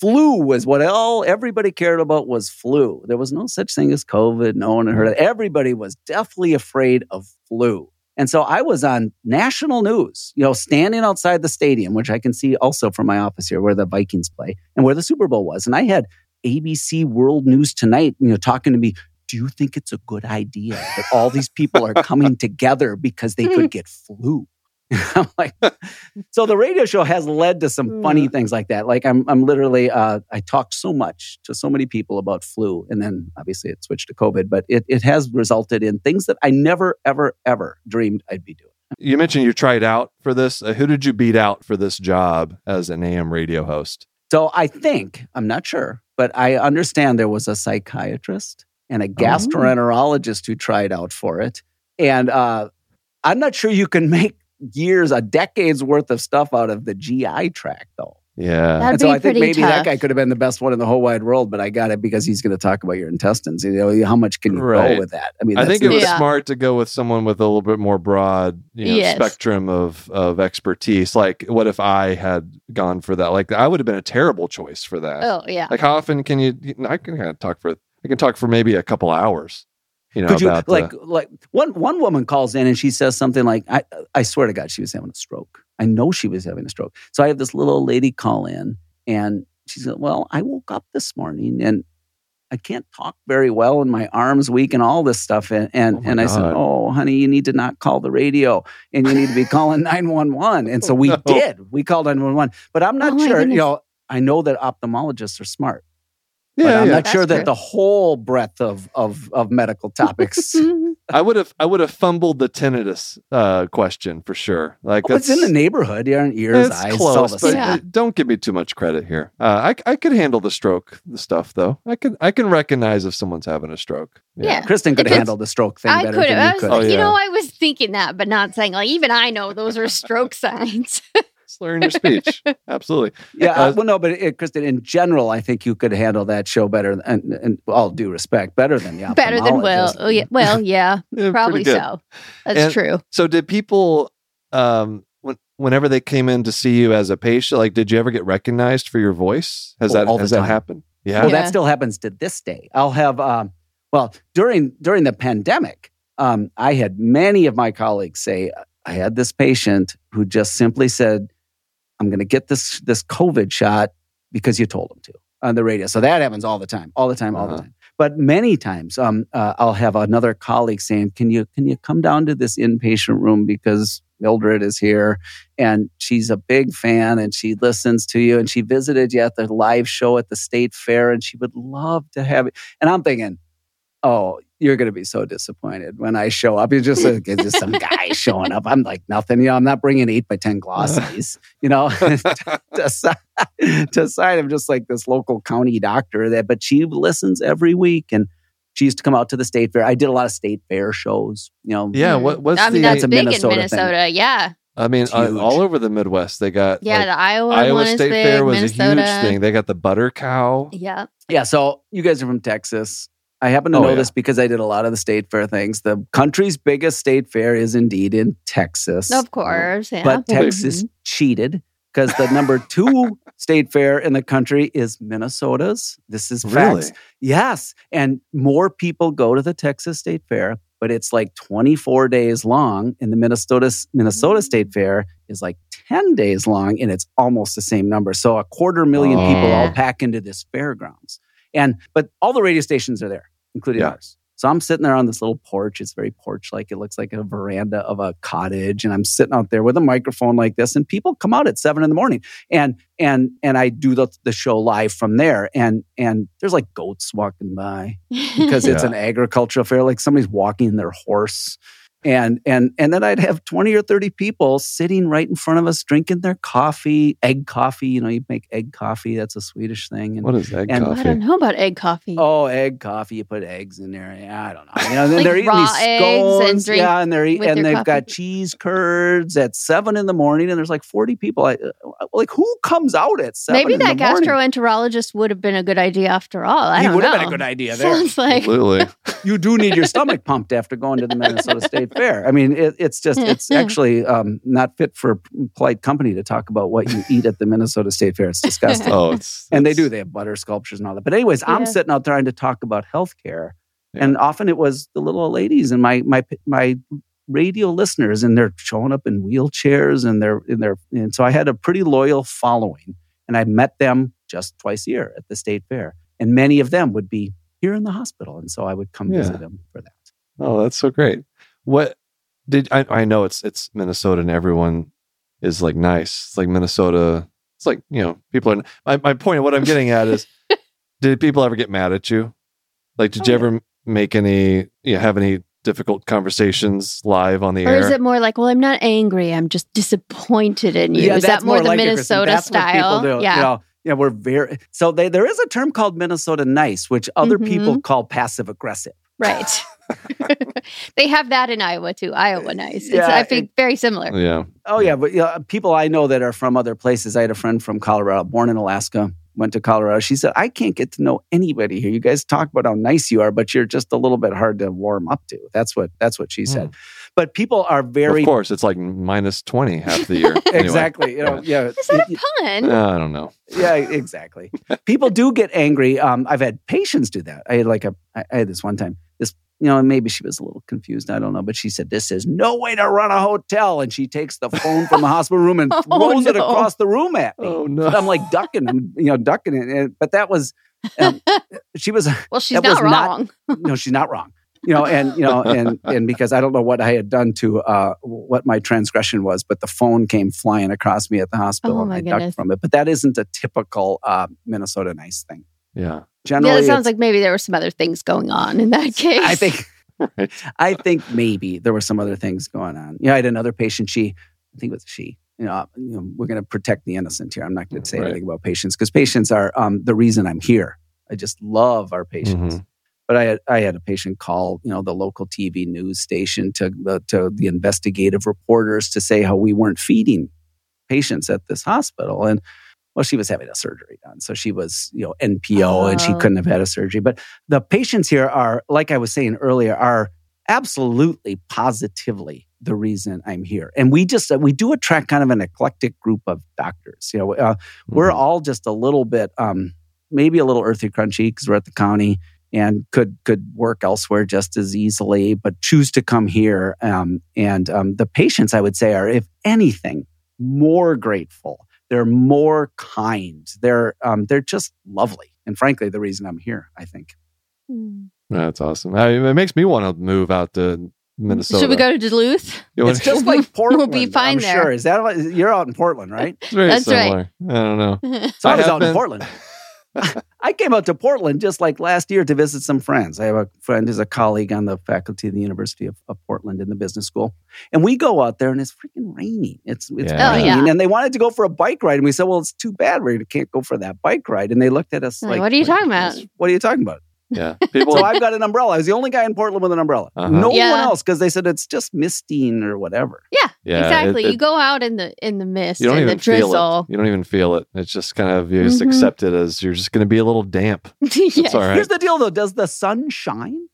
flu was what all everybody cared about was flu. There was no such thing as COVID. No one had heard of it. Everybody was deathly afraid of flu. And so I was on national news, you know, standing outside the stadium, which I can see also from my office here where the Vikings play and where the Super Bowl was. And I had ABC World News Tonight, you know, talking to me. Do you think it's a good idea that all these people are coming together because they could get flu? I'm like, so the radio show has led to some funny things like that. Like I'm, I'm literally, uh, I talked so much to so many people about flu, and then obviously it switched to COVID. But it, it has resulted in things that I never, ever, ever dreamed I'd be doing. You mentioned you tried out for this. Uh, who did you beat out for this job as an AM radio host? So I think I'm not sure, but I understand there was a psychiatrist and a gastroenterologist who tried out for it, and uh, I'm not sure you can make years, a decade's worth of stuff out of the GI tract, though. Yeah. That'd and so be I think pretty maybe that guy could have been the best one in the whole wide world, but I got it because he's going to talk about your intestines. You know, how much can you Right. go with that? I mean, I think it was Yeah. smart to go with someone with a little bit more broad you know, Yes. spectrum of, of expertise. Like, what if I had gone for that? Like, I would have been a terrible choice for that. Oh, yeah. Like, how often can you? you I can kind of talk for. I can talk for maybe a couple hours. You know Could you about like uh, like one one woman calls in and she says something like, I I swear to God, she was having a stroke. I know she was having a stroke. So I have this little old lady call in and she said, Well, I woke up this morning and I can't talk very well and my arms weak and all this stuff. And and, Oh and I said, Oh, honey, you need to not call the radio and you need to be calling 911. And so Oh, we no. did. We called 911. But I'm not Oh, sure, you know, I know that ophthalmologists are smart. But yeah, I'm yeah. not That's sure that true. the whole breadth of of of medical topics I would have. I would have fumbled the tinnitus uh, question for sure. Like, Oh, it's in the neighborhood. Your ears, It's eyes, it's all close, the but. Yeah. uh, don't give me too much credit here. Uh, I I could handle the stroke, the stuff though. I can I can recognize if someone's having a stroke. Yeah. Kristen could If have it's- handled the stroke thing I better could. than I you could. Oh, you know, I was thinking that, but not saying like even I know those are stroke signs. Slurring your speech. Absolutely. Yeah, Uh, well, no, but it, Kristen, in general, I think you could handle that show better, and, and all due respect, better than the Better than Will. Oh, yeah. Well, yeah, Yeah, probably so. That's And- true. So did people um when whenever they came in to see you as a patient, like did you ever get recognized for your voice? Has Oh, that has that happened? Yeah. Well, Yeah. that still happens to this day. I'll have, um, well, during during the pandemic, um, I had many of my colleagues say, I had this patient who just simply said, "I'm going to get this this COVID shot because you told him to." On the radio, so that happens all the time, all the time, all the Uh-huh. time. But many times, um, uh, I'll have another colleague saying, "Can you can you come down to this inpatient room because Mildred is here, and she's a big fan, and she listens to you, and she visited you at the live show at the state fair, and she would love to have it." And I'm thinking, "Oh, you're going to be so disappointed when I show up. You're just like, it's just some guy showing up. I'm like nothing. You know, I'm not bringing eight by ten glossies. You know, to, si- to sign him just like this local county doctor. That, but she listens every week, and she used to come out to the state fair. I did a lot of state fair shows. You know, Yeah, what what's I mean, the that's a big Minnesota in thing. Minnesota. Yeah. I mean, uh, all over the Midwest, they got Yeah. like, the Iowa, Iowa one State is big. Fair was Minnesota. a huge thing. They got the butter cow. Yeah. Yeah, so you guys are from Texas. I happen to Oh, know yeah. this because I did a lot of the state fair things. The country's biggest state fair is indeed in Texas. Of course. Yeah. But Well, they- Texas cheated because the number two state fair in the country is Minnesota's. This is Really? facts. Yes. And more people go to the Texas State Fair, but it's like 24 days long. And the Minnesota, Minnesota State mm. Fair is like 10 days long and it's almost the same number. So a quarter million people oh. all pack into this fairgrounds. And, but all the radio stations are there, including Yeah. ours. So I'm sitting there on this little porch. It's very porch like. It looks like a veranda of a cottage. And I'm sitting out there with a microphone like this. And people come out at seven in the morning. And and and I do the, the show live from there. And and there's like goats walking by because it's Yeah. an agricultural fair. Like somebody's walking their horse. And and and then I'd have 20 or 30 people sitting right in front of us drinking their coffee, egg coffee. You know, you make egg coffee. That's a Swedish thing. And What is egg And- I don't know about egg coffee. Oh, egg coffee. You put eggs in there. Yeah, I don't know. You know, then Like they're eating raw these eggs and drink yeah, and they're eat, with and your they've coffee. got cheese curds at seven in the morning, and there's like forty people. I, uh, like, who comes out at seven? Maybe in that the morning? gastroenterologist would have been a good idea after all. I He don't would know. have been a good idea there. Sounds like Absolutely. You do need your stomach pumped after going to the Minnesota State Fair. I mean, it, it's just it's actually um, not fit for polite company to talk about what you eat at the Minnesota State Fair. It's disgusting. Oh, it's and they do. They have butter sculptures and all that. But anyways, I'm sitting out trying to talk about healthcare, Yeah. and often it was the little old ladies and my my my radio listeners, and they're showing up in wheelchairs, and they're in their and so I had a pretty loyal following, and I met them just twice a year at the state fair, and many of them would be here in the hospital, and so I would come Yeah. visit them for that. Oh, that's so great. What did I? I know it's it's Minnesota and everyone is like nice. It's like Minnesota. It's like you know people are. My my point of what I'm getting at is, did people ever get mad at you? Like, did Oh, you yeah. ever make any? You know, have any difficult conversations live on the Or air? Or is it more like, well, I'm not angry. I'm just disappointed in you. Yeah, is that more, the like it, Kristin. Minnesota That's what style? people do. Yeah. You know, yeah, we're very so they, there is a term called Minnesota nice, which other Mhm. people call passive aggressive. Right. they have that in Iowa too. Iowa nice. It's, Yeah, I think very similar. yeah, Oh yeah, but yeah, people I know that are from other places. I had a friend from Colorado, born in Alaska, went to Colorado. She said, "I can't get to know anybody here. You guys talk about how nice you are, but you're just a little bit hard to warm up to." That's what that's what she said. But people are very of course, it's like minus twenty half the year. Anyway. exactly. You know, yeah, Is that a pun? Uh, I don't know. yeah, exactly. People do get angry. Um, I've had patients do that. I had like a, I I had this one time. This, you know, maybe she was a little confused. I don't know, but she said, "This is no way to run a hotel." And she takes the phone from the hospital room and Oh, throws it across the room at me. Oh no. And I'm like ducking and you know ducking it. And- But that was, um, she was, Well, she's not not- wrong. no, she's not wrong. You know, and you know, and and because I don't know what I had done to uh, what my transgression was, but the phone came flying across me at the hospital, Oh, and I ducked from it. But that isn't a typical uh, Minnesota nice thing. Yeah. Generally, yeah, it sounds like maybe there were some other things going on in that case. I think Right. I think maybe there were some other things going on. Yeah, I had another patient. She, I think it was she. You know, you know we're going to protect the innocent here. I'm not going to say Right. anything about patients because patients are um, the reason I'm here. I just love our patients. Mhm. But I had, I had a patient call, you know, the local TV news station to the to the investigative reporters to say how we weren't feeding patients at this hospital. And well, she was having a surgery done. So she was, you know, NPO and she Oh. couldn't have had a surgery. But the patients here are, like I was saying earlier, are absolutely positively the reason I'm here. And we just, we do attract kind of an eclectic group of doctors. You know, uh, we're Mhm. all just a little bit, um, maybe a little earthy crunchy because we're at the county and could could work elsewhere just as easily, but choose to come here. Um, and um, the patients, I would say, are if anything more grateful. They're more kind. They're um, they're just lovely. And frankly, the reason I'm here, I think. Hmm. That's awesome. I, it makes me want to move out to Minnesota. Should we go to Duluth? You wanna- It's just like Portland. be fine I'm there. Sure. Is that what- you're out in Portland, right? It's very That's right. I don't know. So I, I was have out in Portland. I came out to Portland just like last year to visit some friends. I have a friend who's a colleague on the faculty of the University of, of Portland in the business school. And we go out there and it's freaking raining. It's it's Yeah. Oh, raining. yeah. And they wanted to go for a bike ride. And we said, Well, it's too bad we can't go for that bike ride. And they looked at us Like, like, what are you talking about? What are you talking about? Yeah. People So I've got an umbrella. I was the only guy in Portland with an umbrella. Uh-huh. No Yeah. one else because they said it's just misting or whatever. Yeah, Yeah, exactly. it- you go out in the in the mist you don't and even the feel it. You don't even feel it. It's just kind of you just Mhm. accept it as you're just going to be a little damp. yes. It's all right. Here's the deal though. Does the sun shine?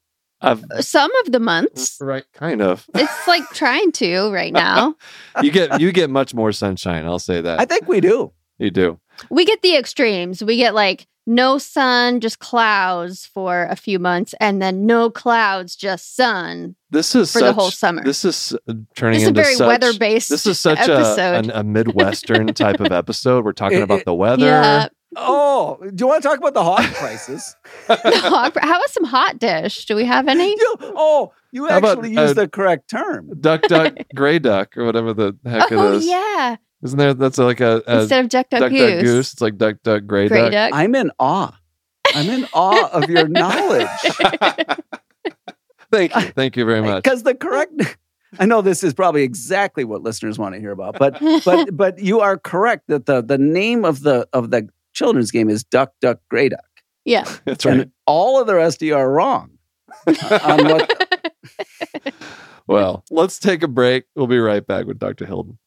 I've, Some of the months, right, kind of. it's like trying to right now. You get you get much more sunshine. I'll say that I think we do. you do. We get the extremes. We get like no sun, just clouds for a few months, and then no clouds, just sun This is for such, the whole summer. This is uh, turning This is a very such, weather based. This is such a, an, a midwestern type of episode. We're talking It- about it- the weather. Yeah. Oh, do you want to talk about the hot prices? How about some hot dish? Do we have any? You- oh, you How about, actually uh, used the correct term. Duck, duck, gray duck, or whatever the heck it is. Oh yeah. Isn't there? That's like a, a Instead of duck duck, duck, goose, duck, goose. It's like duck, duck, gray, gray duck. duck. I'm in awe. I'm in awe of your knowledge. Thank you. Thank you very much. Because the correct I know this is probably exactly what listeners want to hear about, but but but you are correct that the the name of the of the children's game is Duck Duck Grey Duck. yeah. That's right. And all of the rest of you are wrong. on what Well, let's take a break. We'll be right back with Dr. Hilden.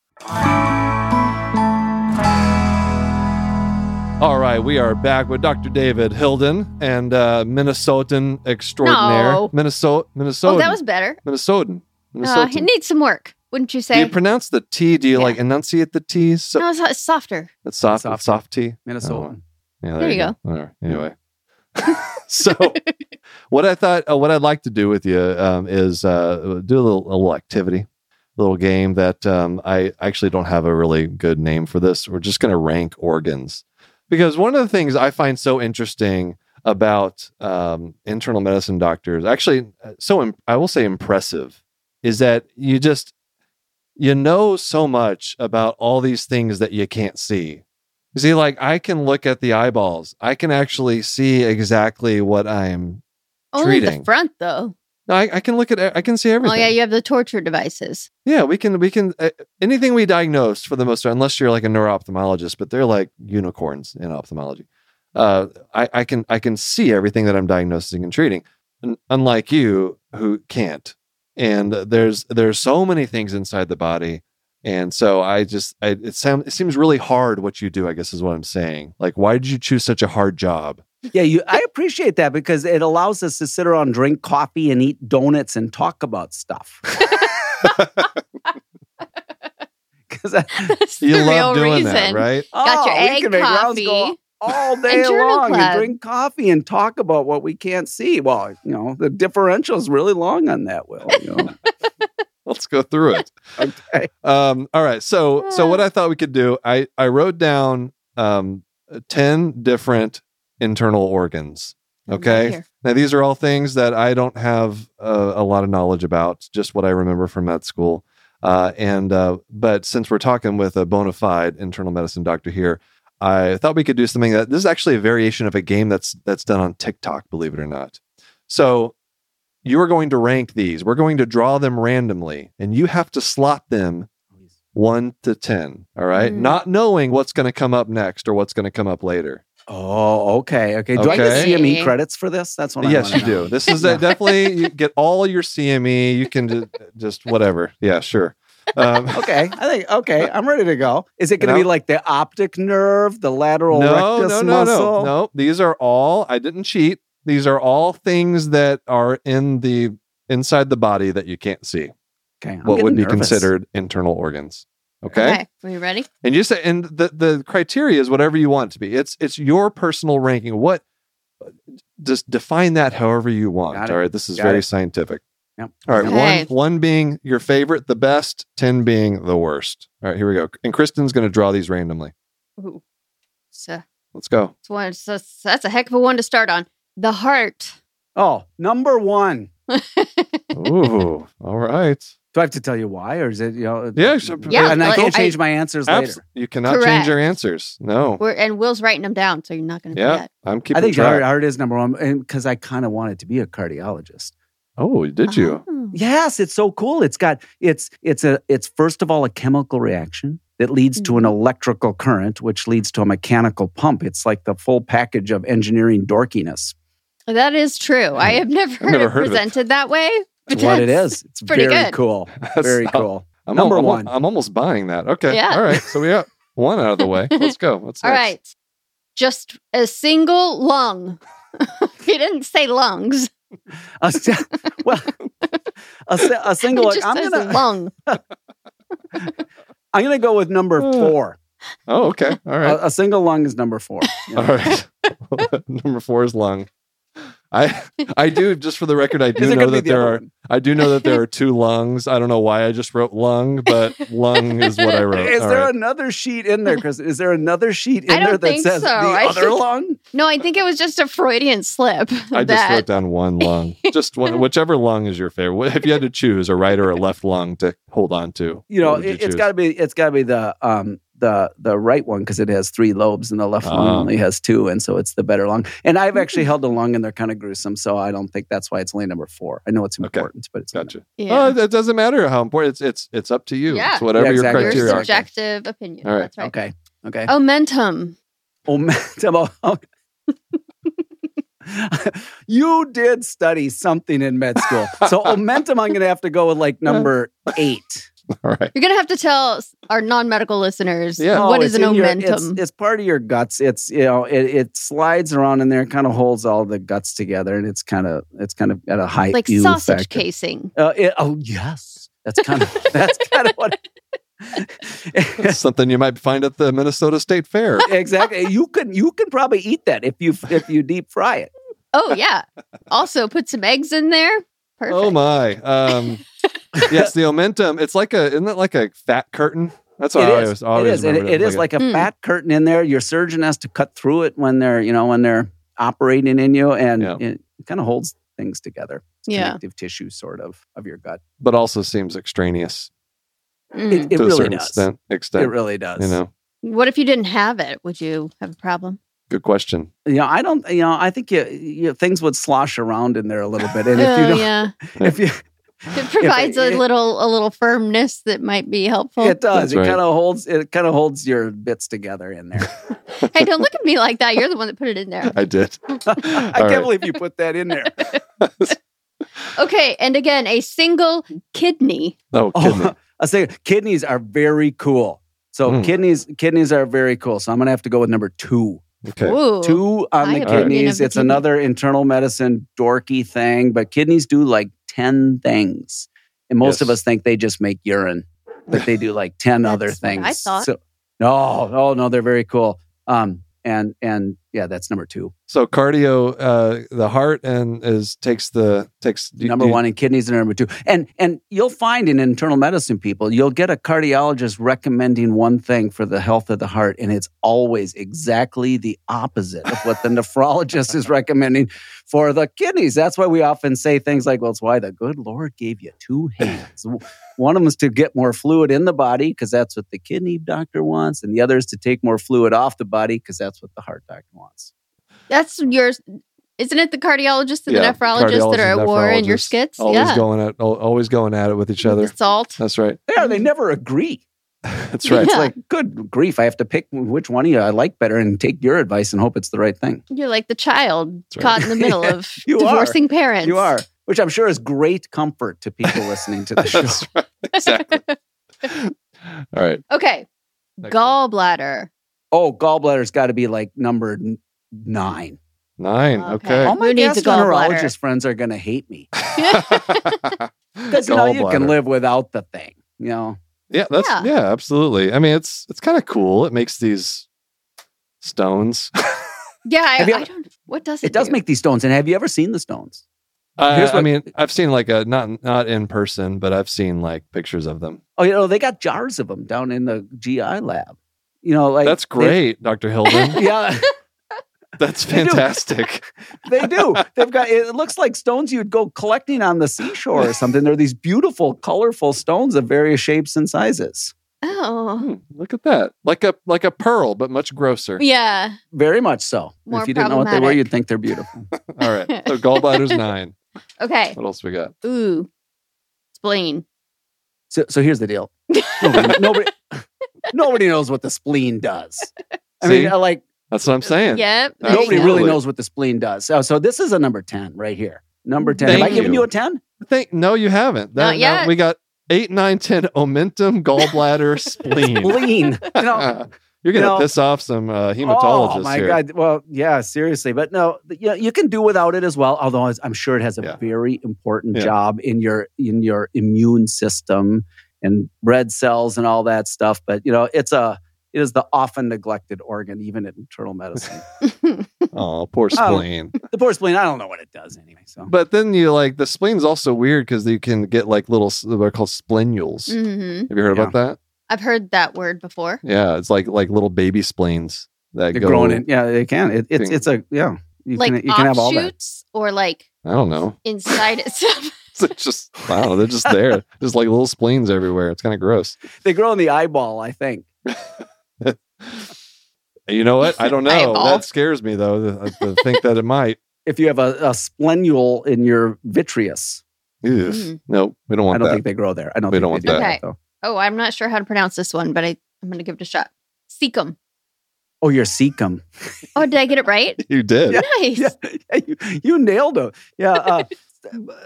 All right, we are back with Dr. David Hilden and uh, Minnesotan extraordinaire. No. Minnesota, Minnesota, Oh, that was better. Minnesotan. Uh, Minnesotan. it needs some work, wouldn't you say? do say? you pronounce the T? Do you Yeah. like enunciate the T? So no, it's, it's softer. it's soft, Soft. it's soft T. Minnesota. Yeah, There you All right. Anyway, so what I thought, uh, what I'd like to do with you um, is uh, do a little, a little activity, a little game that um, I actually don't have a really good name for this. We're just going to rank organs because one of the things I find so interesting about um, internal medicine doctors, actually, uh, so I will say impressive, is that you just you know so much about all these things that you can't see. You see, like I can look at the eyeballs. I can actually see exactly what I'm. Only Treating. the front, though. I, I can look at. I can see everything. Oh yeah, you have the torture devices. Yeah, we can. We can. Uh, anything we diagnose for the most part, unless you're like a neuro-ophthalmologist, but they're like unicorns in ophthalmology. Uh, I, I can. I can see everything that I'm diagnosing and treating, un- unlike you who can't. And there's there's so many things inside the body, and so I just I, it sounds it seems really hard what you do. I guess is what I'm saying. Like, why did you choose such a hard job? Yeah, you I appreciate that because it allows us to sit around, drink coffee, and eat donuts and talk about stuff. Because That's You the love real doing reason. that, right? Got your Oh, we egg can make rounds coffee. all day journal long club. and drink coffee and talk about what we can't see. Well, you know, the differential is really long on that, Will. You know? Let's go through it. okay. Um, all right. So so what I thought we could do, I I wrote down um ten different internal organs. Okay. Here. Now these are all things that I don't have uh, a lot of knowledge about, just what I remember from med school. Uh, and uh, but since we're talking with a bona fide internal medicine doctor here, I thought we could do something that this is actually a variation of a game that's that's done on TikTok, believe it or not. So you are going to rank these. We're going to draw them randomly, and you have to slot them one to ten. All right, Mm. not knowing what's going to come up next or what's going to come up later. Oh, okay. Okay. Do I get Okay. CME credits for this? That's what I yes, wanna you know. do. This is a, definitely you get all your CME. You can ju- just whatever. Yeah, sure. Um, Okay, I think okay. I'm ready to go. Is it going to No. be like the optic nerve, the lateral no, rectus no, no, muscle? no, no. These are all. I didn't cheat. These are all things that are in the inside the body that you can't see. Okay, I'm what would getting be nervous. considered internal organs. Okay. Are you ready? And you say, and the the criteria is whatever you want it to be. It's it's your personal ranking. What uh, just define that however you want. All right. This is Got very it. scientific. Yep. All right. Okay. One one being your favorite, the best, ten being the worst. All right, here we go. And Kristin's gonna draw these randomly. Ooh. So, Let's go. it's one, so that's a heck of a one to start on. The heart. Oh, number one. Ooh. All right. Do I have to tell you why, or is it you know? Yeah, sure. Yeah, and I like, can't I- change my answers Abs- later. you cannot change your answers. No. We're, and Will's writing them down, so you're not going to Yeah. forget. I'm keeping I think the track. heart, heart is number one, and because I kind of wanted to be a cardiologist. Oh, did you? Oh. Yes, it's so cool. It's got it's it's a it's first of all a chemical reaction that leads to an Mhm. electrical current, which leads to a mechanical pump. It's like the full package of engineering dorkiness. That is true. I have never, I've never heard, heard it of it. presented that way. It's what it that's- is. It's pretty very good. cool. That's- Very cool. I'm Number al- I'm one. I'm almost buying that. Okay. Yeah. All right. So we got one out of the way. Let's go. What's All next? right. Just a single lung. he didn't say lungs. A si- well, a, si- a single. He just I'm says gonna lung. I'm gonna go with number four. Oh, okay. All right. A, a single lung is number four. Yeah. All right. Number four is lung. I I do just for the record. I do know that the there are one? I do know that there are two lungs. I don't know why I just wrote lung, but lung is what I wrote. Is All there right. another sheet in there, Chris? Is there another sheet in there that says so. the I other think- lung? No, I think it was just a Freudian slip. I just wrote down one lung. Just one, whichever lung is your favorite. If you had to choose a right or a left lung to hold on to, You know, what would it, it's choose? got to be. It's got to be the um the the right one because it has three lobes and the left one Ah. only has two, and so it's the better lung. And I've actually held a lung, and they're kind of gruesome, so I don't think that's why it's only number four. I know it's Okay. important, but it's only Gotcha. Yeah. Oh, it doesn't matter how important. It's it's it's up to you. Yeah. It's whatever Yeah, your exactly. Your criteria are. subjective opinion. All right. That's right. Okay. Okay. Omentum. Omentum. Oh, you did study something in med school. So omentum, I'm going to have to go with like number eight. All right. You're going to have to tell our non medical listeners Yeah. what Oh, is an in your- omentum. it's, it's part of your guts. It's you know it, it slides around in there, kind of holds all the guts together, and it's kind of it's kind of at a high like sausage factor. casing. Uh, it- oh yes, that's kind of that's kind of what. It's something you might find at the Minnesota State Fair. exactly. You can you can probably eat that if you if you deep fry it. Oh, yeah. also, put some eggs in there. Perfect. Oh my. Um, yes, the omentum. It's like a isn't it like a fat curtain? That's what It I is. always, always it is. It, remembered it is like a Mm. fat curtain in there. Your surgeon has to cut through it when they're you know when they're operating in you, and Yeah. it kind of holds things together. It's Yeah. connective tissue, sort of, of your gut. but also seems extraneous Mm. It, it to a really certain does. extent. extent It really does. you know, What if you didn't have it? Would you have a problem? Good question. you know, I don't. You know, I think you, you things would slosh around in there a little bit, and if oh, you don't, yeah. if you, It provides it- a little a little firmness that might be helpful. it does. That's It right. kind of holds. It kind of holds your bits together in there. hey, don't look at me like that. You're the one that put it in there. I did. I can't right. believe you put that in there. Okay, and again, a single kidney. Oh, kidney. Oh, I say kidneys are very cool. So Mm. kidneys, kidneys are very cool. So I'm gonna have to go with number two. Okay. Ooh. Two on High the kidneys. It's kidney. another internal medicine dorky thing, but kidneys do like ten things, and most of us think they just make urine, but they do like ten other That's what things. I thought. So, no, oh no, they're very cool. Um, and and yeah, that's number two. So cardio, uh, the heart and is takes the takes do- number do- one and kidneys are number two. And and you'll find in internal medicine people you'll get a cardiologist recommending one thing for the health of the heart and it's always exactly the opposite of what the nephrologist is recommending for the kidneys. That's why we often say things like well it's why the good lord gave you two hands. One of them is to get more fluid in the body because that's what the kidney doctor wants and the other is to take more fluid off the body because that's what the heart doctor wants That's yours. Isn't it the cardiologist and Yeah, the nephrologist that are at war in your nephrologist, skits? Always yeah. going at always going at it with each other. the salt. That's right. there they never agree That's right. It's like, good grief, I have to pick which one of you I like better and take your advice and hope it's the right thing. You're like the child right. caught in the middle of You are. divorcing parents. You are, which I'm sure is great comfort to people listening to the show. That's right. Exactly. All right. Okay. Next one. Gallbladder. Oh, gallbladder's got to be like number nine. Nine. Okay. Okay. All my Who needs a gallbladder? gastroenterologist friends are going to hate me because you know you can live without the thing. You know, Yeah, that's Yeah. yeah. absolutely. I mean, it's it's kind of cool. It makes these stones. Yeah, I, Have you I don't. What does it? it does do? make these stones. And have you ever seen the stones? Uh, Here's I mean, I've seen like a not not in person, but I've seen like pictures of them. Oh, you know, they got jars of them down in the GI lab. You know, like That's great, Doctor Hilden. yeah, That's They do. fantastic. they do. They've got. It looks like stones you'd go collecting on the seashore or something. They're these beautiful, colorful stones of various shapes and sizes. Oh, Hmm, look at that, like a like a pearl, but much grosser. yeah. Very much so. More if you didn't know what they were, you'd think they're beautiful. All right, so gallbladder's nine. Okay. What else we got? Ooh, spleen. So, so here's the deal. Nobody, nobody, nobody knows what the spleen does. I See? mean, uh, like That's what I'm saying. Yep. nobody really knows what the spleen does. So, so this is a number ten right here. Number ten. Have Thank I given you. you a ten? Think no, you haven't. Not no, yet. we got eight, nine, ten. Omentum, gallbladder, spleen. Spleen. You know, You're gonna you know- piss off some uh, hematologists Oh my here. god! Well, yeah, seriously, but no, th- you, you can do without it as well. Although I'm sure it has a Yeah. very important Yeah. job in your in your immune system and red cells and all that stuff. But you know, it's a it is the often neglected organ, even in internal medicine. Oh, poor Oh. spleen. the poor spleen, I don't know what it does anyway. So But then you like the spleen's also weird because you can get like little s- they're called splenules. hmm Have you heard about that? I've heard that word before. Yeah, it's like like little baby spleens that they're go. growing in. Yeah, they can. It, it's it's a yeah. You like can you can have all that. or like I don't know. inside itself. It's just wow. They're just there, just like little spleens everywhere. It's kind of gross. They grow in the eyeball, I think. You know what? I don't know. Eyeball. That scares me though. To, to think that it might. If you have a, a splenule in your vitreous, Ugh. Mm. No, we don't want. I don't that. think they grow there. I don't We think don't they want do that. Okay. though. Oh, I'm not sure how to pronounce this one, but I, I'm going to give it a shot. Cecum. Oh, your cecum. Oh, did I get it right? you did. Yeah. Nice. Yeah, you, you nailed it. Yeah. Uh,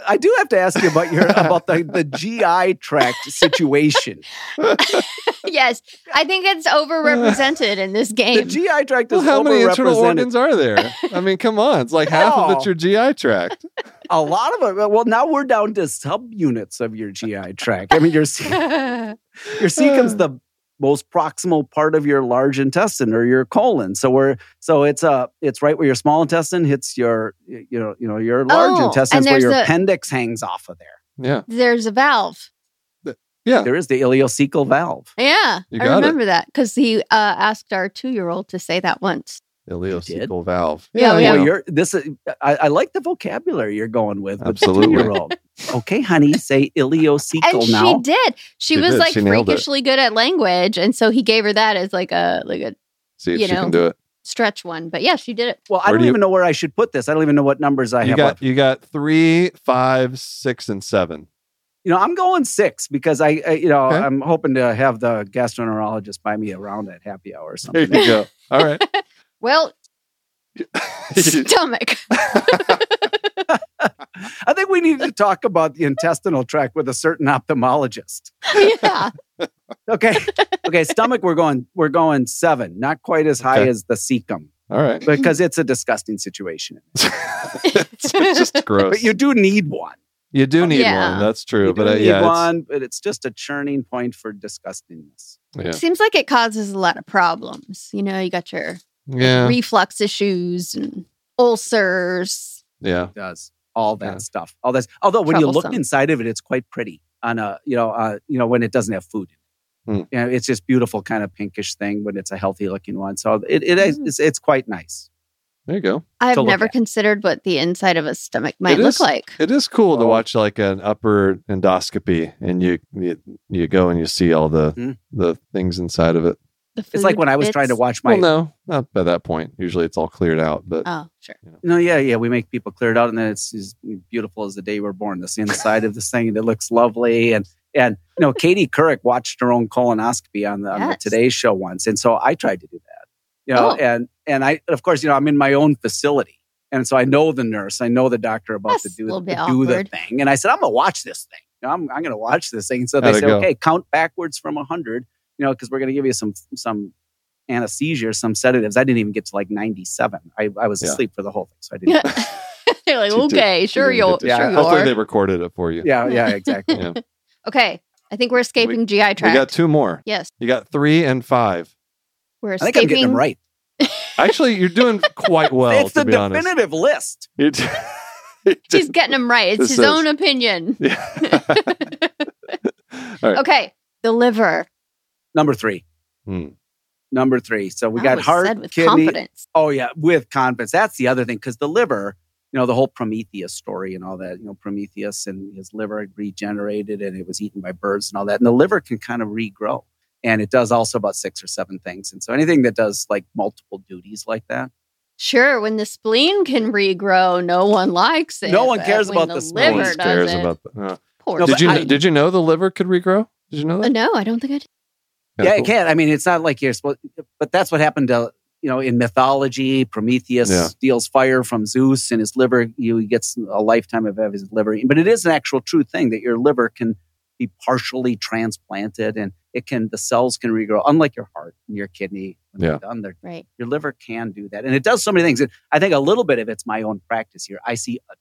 I do have to ask you about your about the, the GI tract situation. yes. I think it's overrepresented in this game. The. GI tract Well, how many internal organs are there? I mean, come on. It's like half of it's your GI tract. A lot of it. Well, now we're down to subunits of your GI tract. I mean, your ce- your cecum's the most proximal part of your large intestine or your colon. So we're so it's uh it's right where your small intestine hits your you know you know your large Oh, intestine where your a- appendix hangs off of there. Yeah. There's a valve. Yeah. There is the ileocecal valve. Yeah. You I got it. remember that because he uh, asked our two year old to say that once. Ileocecal valve. Yeah, you yeah. Boy, know. you're this. Is, I, I like the vocabulary you're going with. with Absolutely. two-year-old. okay, honey, say ileocecal And now. she did. She, She was did. like She nailed it. freakishly good at language. And so he gave her that as like a like a See if you she know. can do it. stretch one. But yeah, she did it. Well, I Where don't do you- even know where I should put this. I don't even know what numbers I You have. got up. you got three, five, six, and seven. You know, I'm going six because I, I you know, Okay. I'm hoping to have the gastroenterologist buy me around at happy hour or something. There you go. All right. Well, stomach. I think we need to talk about the intestinal tract with a certain ophthalmologist. yeah. Okay, okay, stomach. We're going. We're going seven. Not quite as high Okay. as the cecum All right. because it's a disgusting situation. it's just gross. But you do need one. You do need Yeah. one. That's true. You but do uh, need yeah, it's- but it's just a churning point for disgustingness. yeah, Seems like it causes a lot of problems. You know, you got your yeah, reflux issues and ulcers. yeah. It does all that Yeah. stuff. All this. Although when you look inside of it, it's quite pretty. On a you know uh, you know when it doesn't have food. in Hmm. it. You know, it's just beautiful kind of pinkish thing when it's a healthy looking one. So it, it is Mm. it's, it's quite nice. There you go. I've never at. considered what the inside of a stomach might It look like. It is cool to Oh. watch like an upper endoscopy, and you you, you go and you see all the Hmm. the things inside of it. The It's like food when I was trying to watch my well, no, not by that point. Usually, it's all cleared out. But Oh, sure. No, yeah, yeah. We make people clear it out, and then it's as beautiful as the day we were born. This inside of this thing, and it looks lovely. And and you know, Katie Couric watched her own colonoscopy on the, on the Today Show once, and so I tried to do that. You know, Oh. and and I of course you know I'm in my own facility, and so I know the nurse, I know the doctor about That's to do little to do the thing, and I said I'm gonna watch this thing. you know, I'm I'm going to watch this thing. So they How'd it say, go? okay, count backwards from hundred. You know, because we're going to give you some some anesthesia, or some sedatives. I didn't even get to like 97. I, I was Yeah. asleep for the whole thing, so I didn't. They're like, You did- okay, you sure you'll, Yeah, sure you Hopefully are. they recorded it for you. yeah, yeah, exactly. Yeah. okay, I think we're escaping GI tract. We got two more. yes, You got three and five. we're I think I'm getting them right. Actually, you're doing quite well. it's to the be honest. definitive list. You- you He's getting them right. It's This his is- own opinion. Yeah. All right. Okay, the liver. Number three. Hmm. Number three. So we That got was heart, said with kidney. confidence. Oh yeah, with confidence. That's the other thing because the liver, you know, the whole Prometheus story and all that. You know, Prometheus and his liver regenerated and it was eaten by birds and all that. And the liver can kind of regrow, and it does also about six or seven things. And so anything that does like multiple duties like that, Sure, when the spleen can regrow, no one likes it. No one cares about the the spleen. No liver one cares doesn't. about that. Uh, Poor No, did you I- did you know the liver could regrow? Did you know Uh, that? no, I don't think I did. Yeah, cool. it can. I mean, it's not like you're supposed, but that's what happened to you know in mythology. Prometheus Yeah. steals fire from Zeus, and his liver you he gets a lifetime of his liver. But it is an actual true thing that your liver can be partially transplanted, and it can the cells can regrow. Unlike your heart and your kidney, when Yeah. they're done, they're, Right. your liver can do that, and it does so many things. And I think a little bit of it's my own practice here. I see a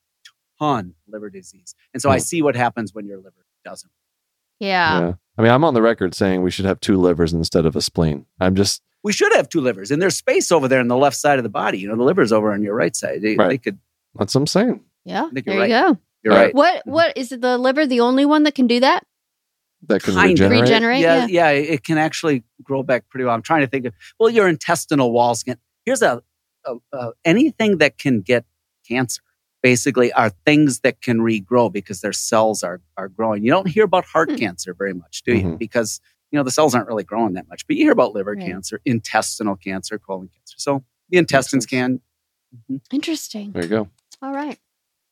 ton of liver disease, and so I Hmm. see what happens when your liver doesn't. Yeah. Yeah. I mean, I'm on the record saying we should have two livers instead of a spleen. I'm just we should have two livers and there's space over there on the left side of the body you know the liver's over on your right side they, Right. they could that's what I'm saying. Yeah. think There you're you go. you're All right What what is it the liver the only one that can do that? That can Kind regenerate. Regenerate? yeah, Yeah. yeah it can actually grow back pretty well i'm trying to think of well your intestinal walls can here's a, a, a anything that can get cancer basically are things that can regrow because their cells are are growing you don't hear about heart Hmm. cancer very much do you Mhm. because you know the cells aren't really growing that much but you hear about liver Right. cancer intestinal cancer colon cancer so the intestines sense. can Interesting. There you go. All right.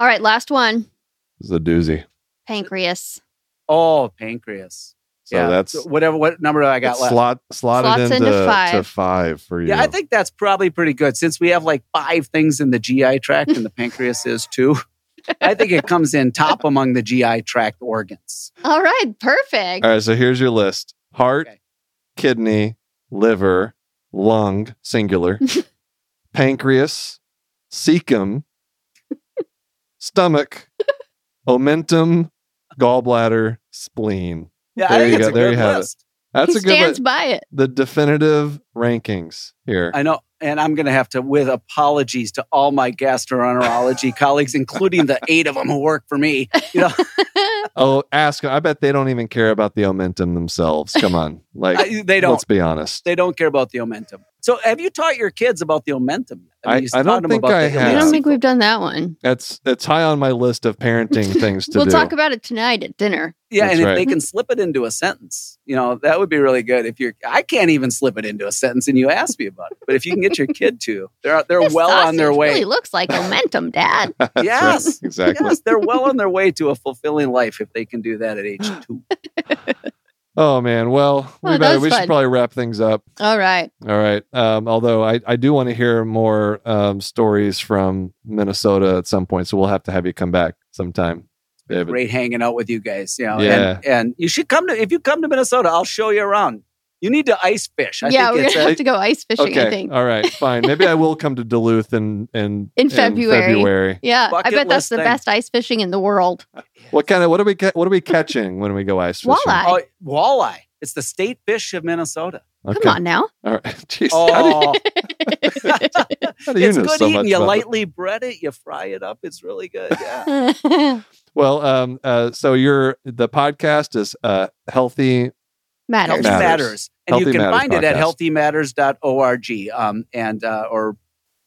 All right, last one. This is a doozy. Pancreas. oh pancreas So yeah that's So whatever what number do i got left slot slotted Slots into, into five. to five for you. Yeah, I think that's probably pretty good since we have like five things in the GI tract and the pancreas is too. I think it comes in top among the GI tract organs. All right, perfect. All right, so here's your list: heart, Okay. kidney, liver, lung, singular, pancreas, cecum, stomach, omentum, gallbladder, spleen. Yeah, There I think you it's go. a There good you have it. list. That's he a good stands li- by it. the definitive rankings here. I know, and I'm going to have to, with apologies to all my gastroenterology colleagues, including the eight of them who work for me. You know, oh, ask. I bet they don't even care about the omentum themselves. Come on, like I- they don't. let's be honest. They don't care about the omentum. So, have you taught your kids about the omentum? I- you I taught don't them think about I the have. I don't think we've done that one. That's it's high on my list of parenting things to do. we'll talk about it tonight at dinner. Yeah, That's and if they can slip it into a sentence, you know, that would be really good. If you're, I can't even slip it into a sentence, and you ask me about it. But if you can get your kid to, they're they're This well on their way. Really looks like momentum, Dad. That's right. Yes. exactly. Yes, they're well on their way to a fulfilling life if they can do that at age two. Oh man, well, we Oh, that better we should probably wrap things up. All right. All right. Um, although I, I do want to hear more um, stories from Minnesota at some point, so we'll have to have you come back sometime, David. Great hanging out with you guys. You know, Yeah. and, and you should come to if you come to Minnesota, I'll show you around. You need to ice fish. I yeah, think we're gonna have to go ice fishing. Okay. I think. All right. Fine. Maybe I will come to Duluth in in, In February. February. Yeah, I bet that's list the thing. best ice fishing in the world. What kind of what are we what are we catching when we go ice fishing? Walleye. oh, walleye. It's the state fish of Minnesota. Okay. Come on now. All right. Jeez. How do, Oh, how do you it's know good so eating. You about lightly bread it, you fry it up. It's really good. Yeah. Well, um, uh, so your the podcast is uh, healthy. Matters. Healthy Matters. Matters. And you can Matters find it at podcast. healthymatters.org um, and uh, or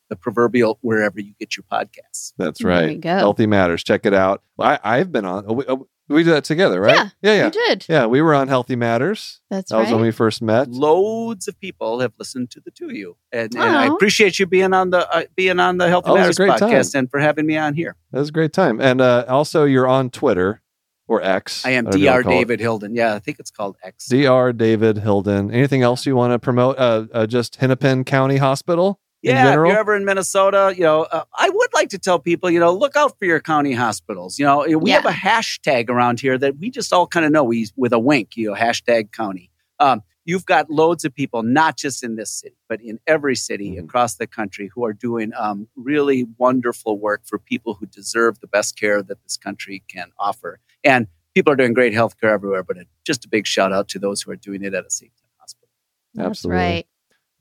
the proverbial wherever you get your podcasts. That's There right. you go. Healthy matters. Check it out. I I've been on. oh, we, oh, we did that together, right? Yeah, Yeah. Yeah. You did. Yeah, we were on Healthy Matters. That's right. That was when we first met. Loads of people have listened to the two of you, and, and I appreciate you being on the uh, being on the Healthy Oh, it was a Matters great time. podcast and for having me on here. That was a great time. And uh, also, you're on Twitter or X. I am whatever Dr. call it. David Hilden. Yeah, I think it's called X. Dr. David Hilden. Anything else you want to promote? Uh, uh, just Hennepin County Hospital. Yeah, general? if you're ever in Minnesota, you know, uh, I would like to tell people, you know, look out for your county hospitals. You know, we Yeah. have a hashtag around here that we just all kind of know. We with a wink, you know, hashtag county. Um, you've got loads of people, not just in this city, but in every city Mhm. across the country, who are doing um, really wonderful work for people who deserve the best care that this country can offer. And people are doing great health care everywhere, but it, just a big shout out to those who are doing it at a St. hospital. That's Absolutely. right.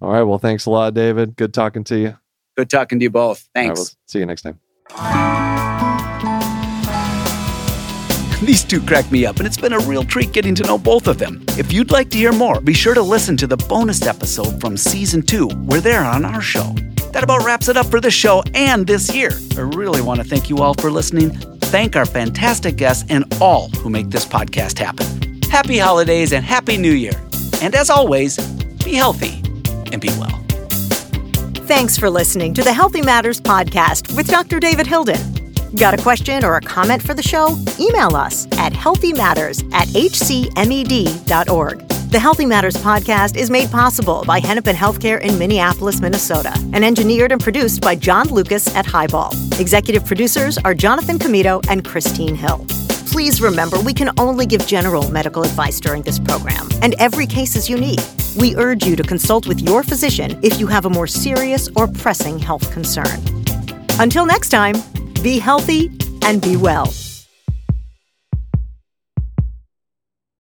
All right. Well, thanks a lot, David. Good talking to you. Good talking to you both. All right, Thanks. we'll see you next time. These two crack me up, and it's been a real treat getting to know both of them. If you'd like to hear more, be sure to listen to the bonus episode from season two, where they're on our show. That about wraps it up for this show and this year. I really want to thank you all for listening, thank our fantastic guests, and all who make this podcast happen. Happy holidays and Happy New Year. And as always, be healthy and be well. Thanks for listening to the Healthy Matters podcast with Dr. David Hilden. Got a question or a comment for the show? Email us at healthymatters at hcmed.org. The Healthy Matters podcast is made possible by Hennepin Healthcare in Minneapolis, Minnesota, and engineered and produced by John Lucas at Highball. Executive producers are Jonathan Comito and Christine Hill. Please remember we can only give general medical advice during this program, and every case is unique. We urge you to consult with your physician if you have a more serious or pressing health concern. Until next time, be healthy and be well.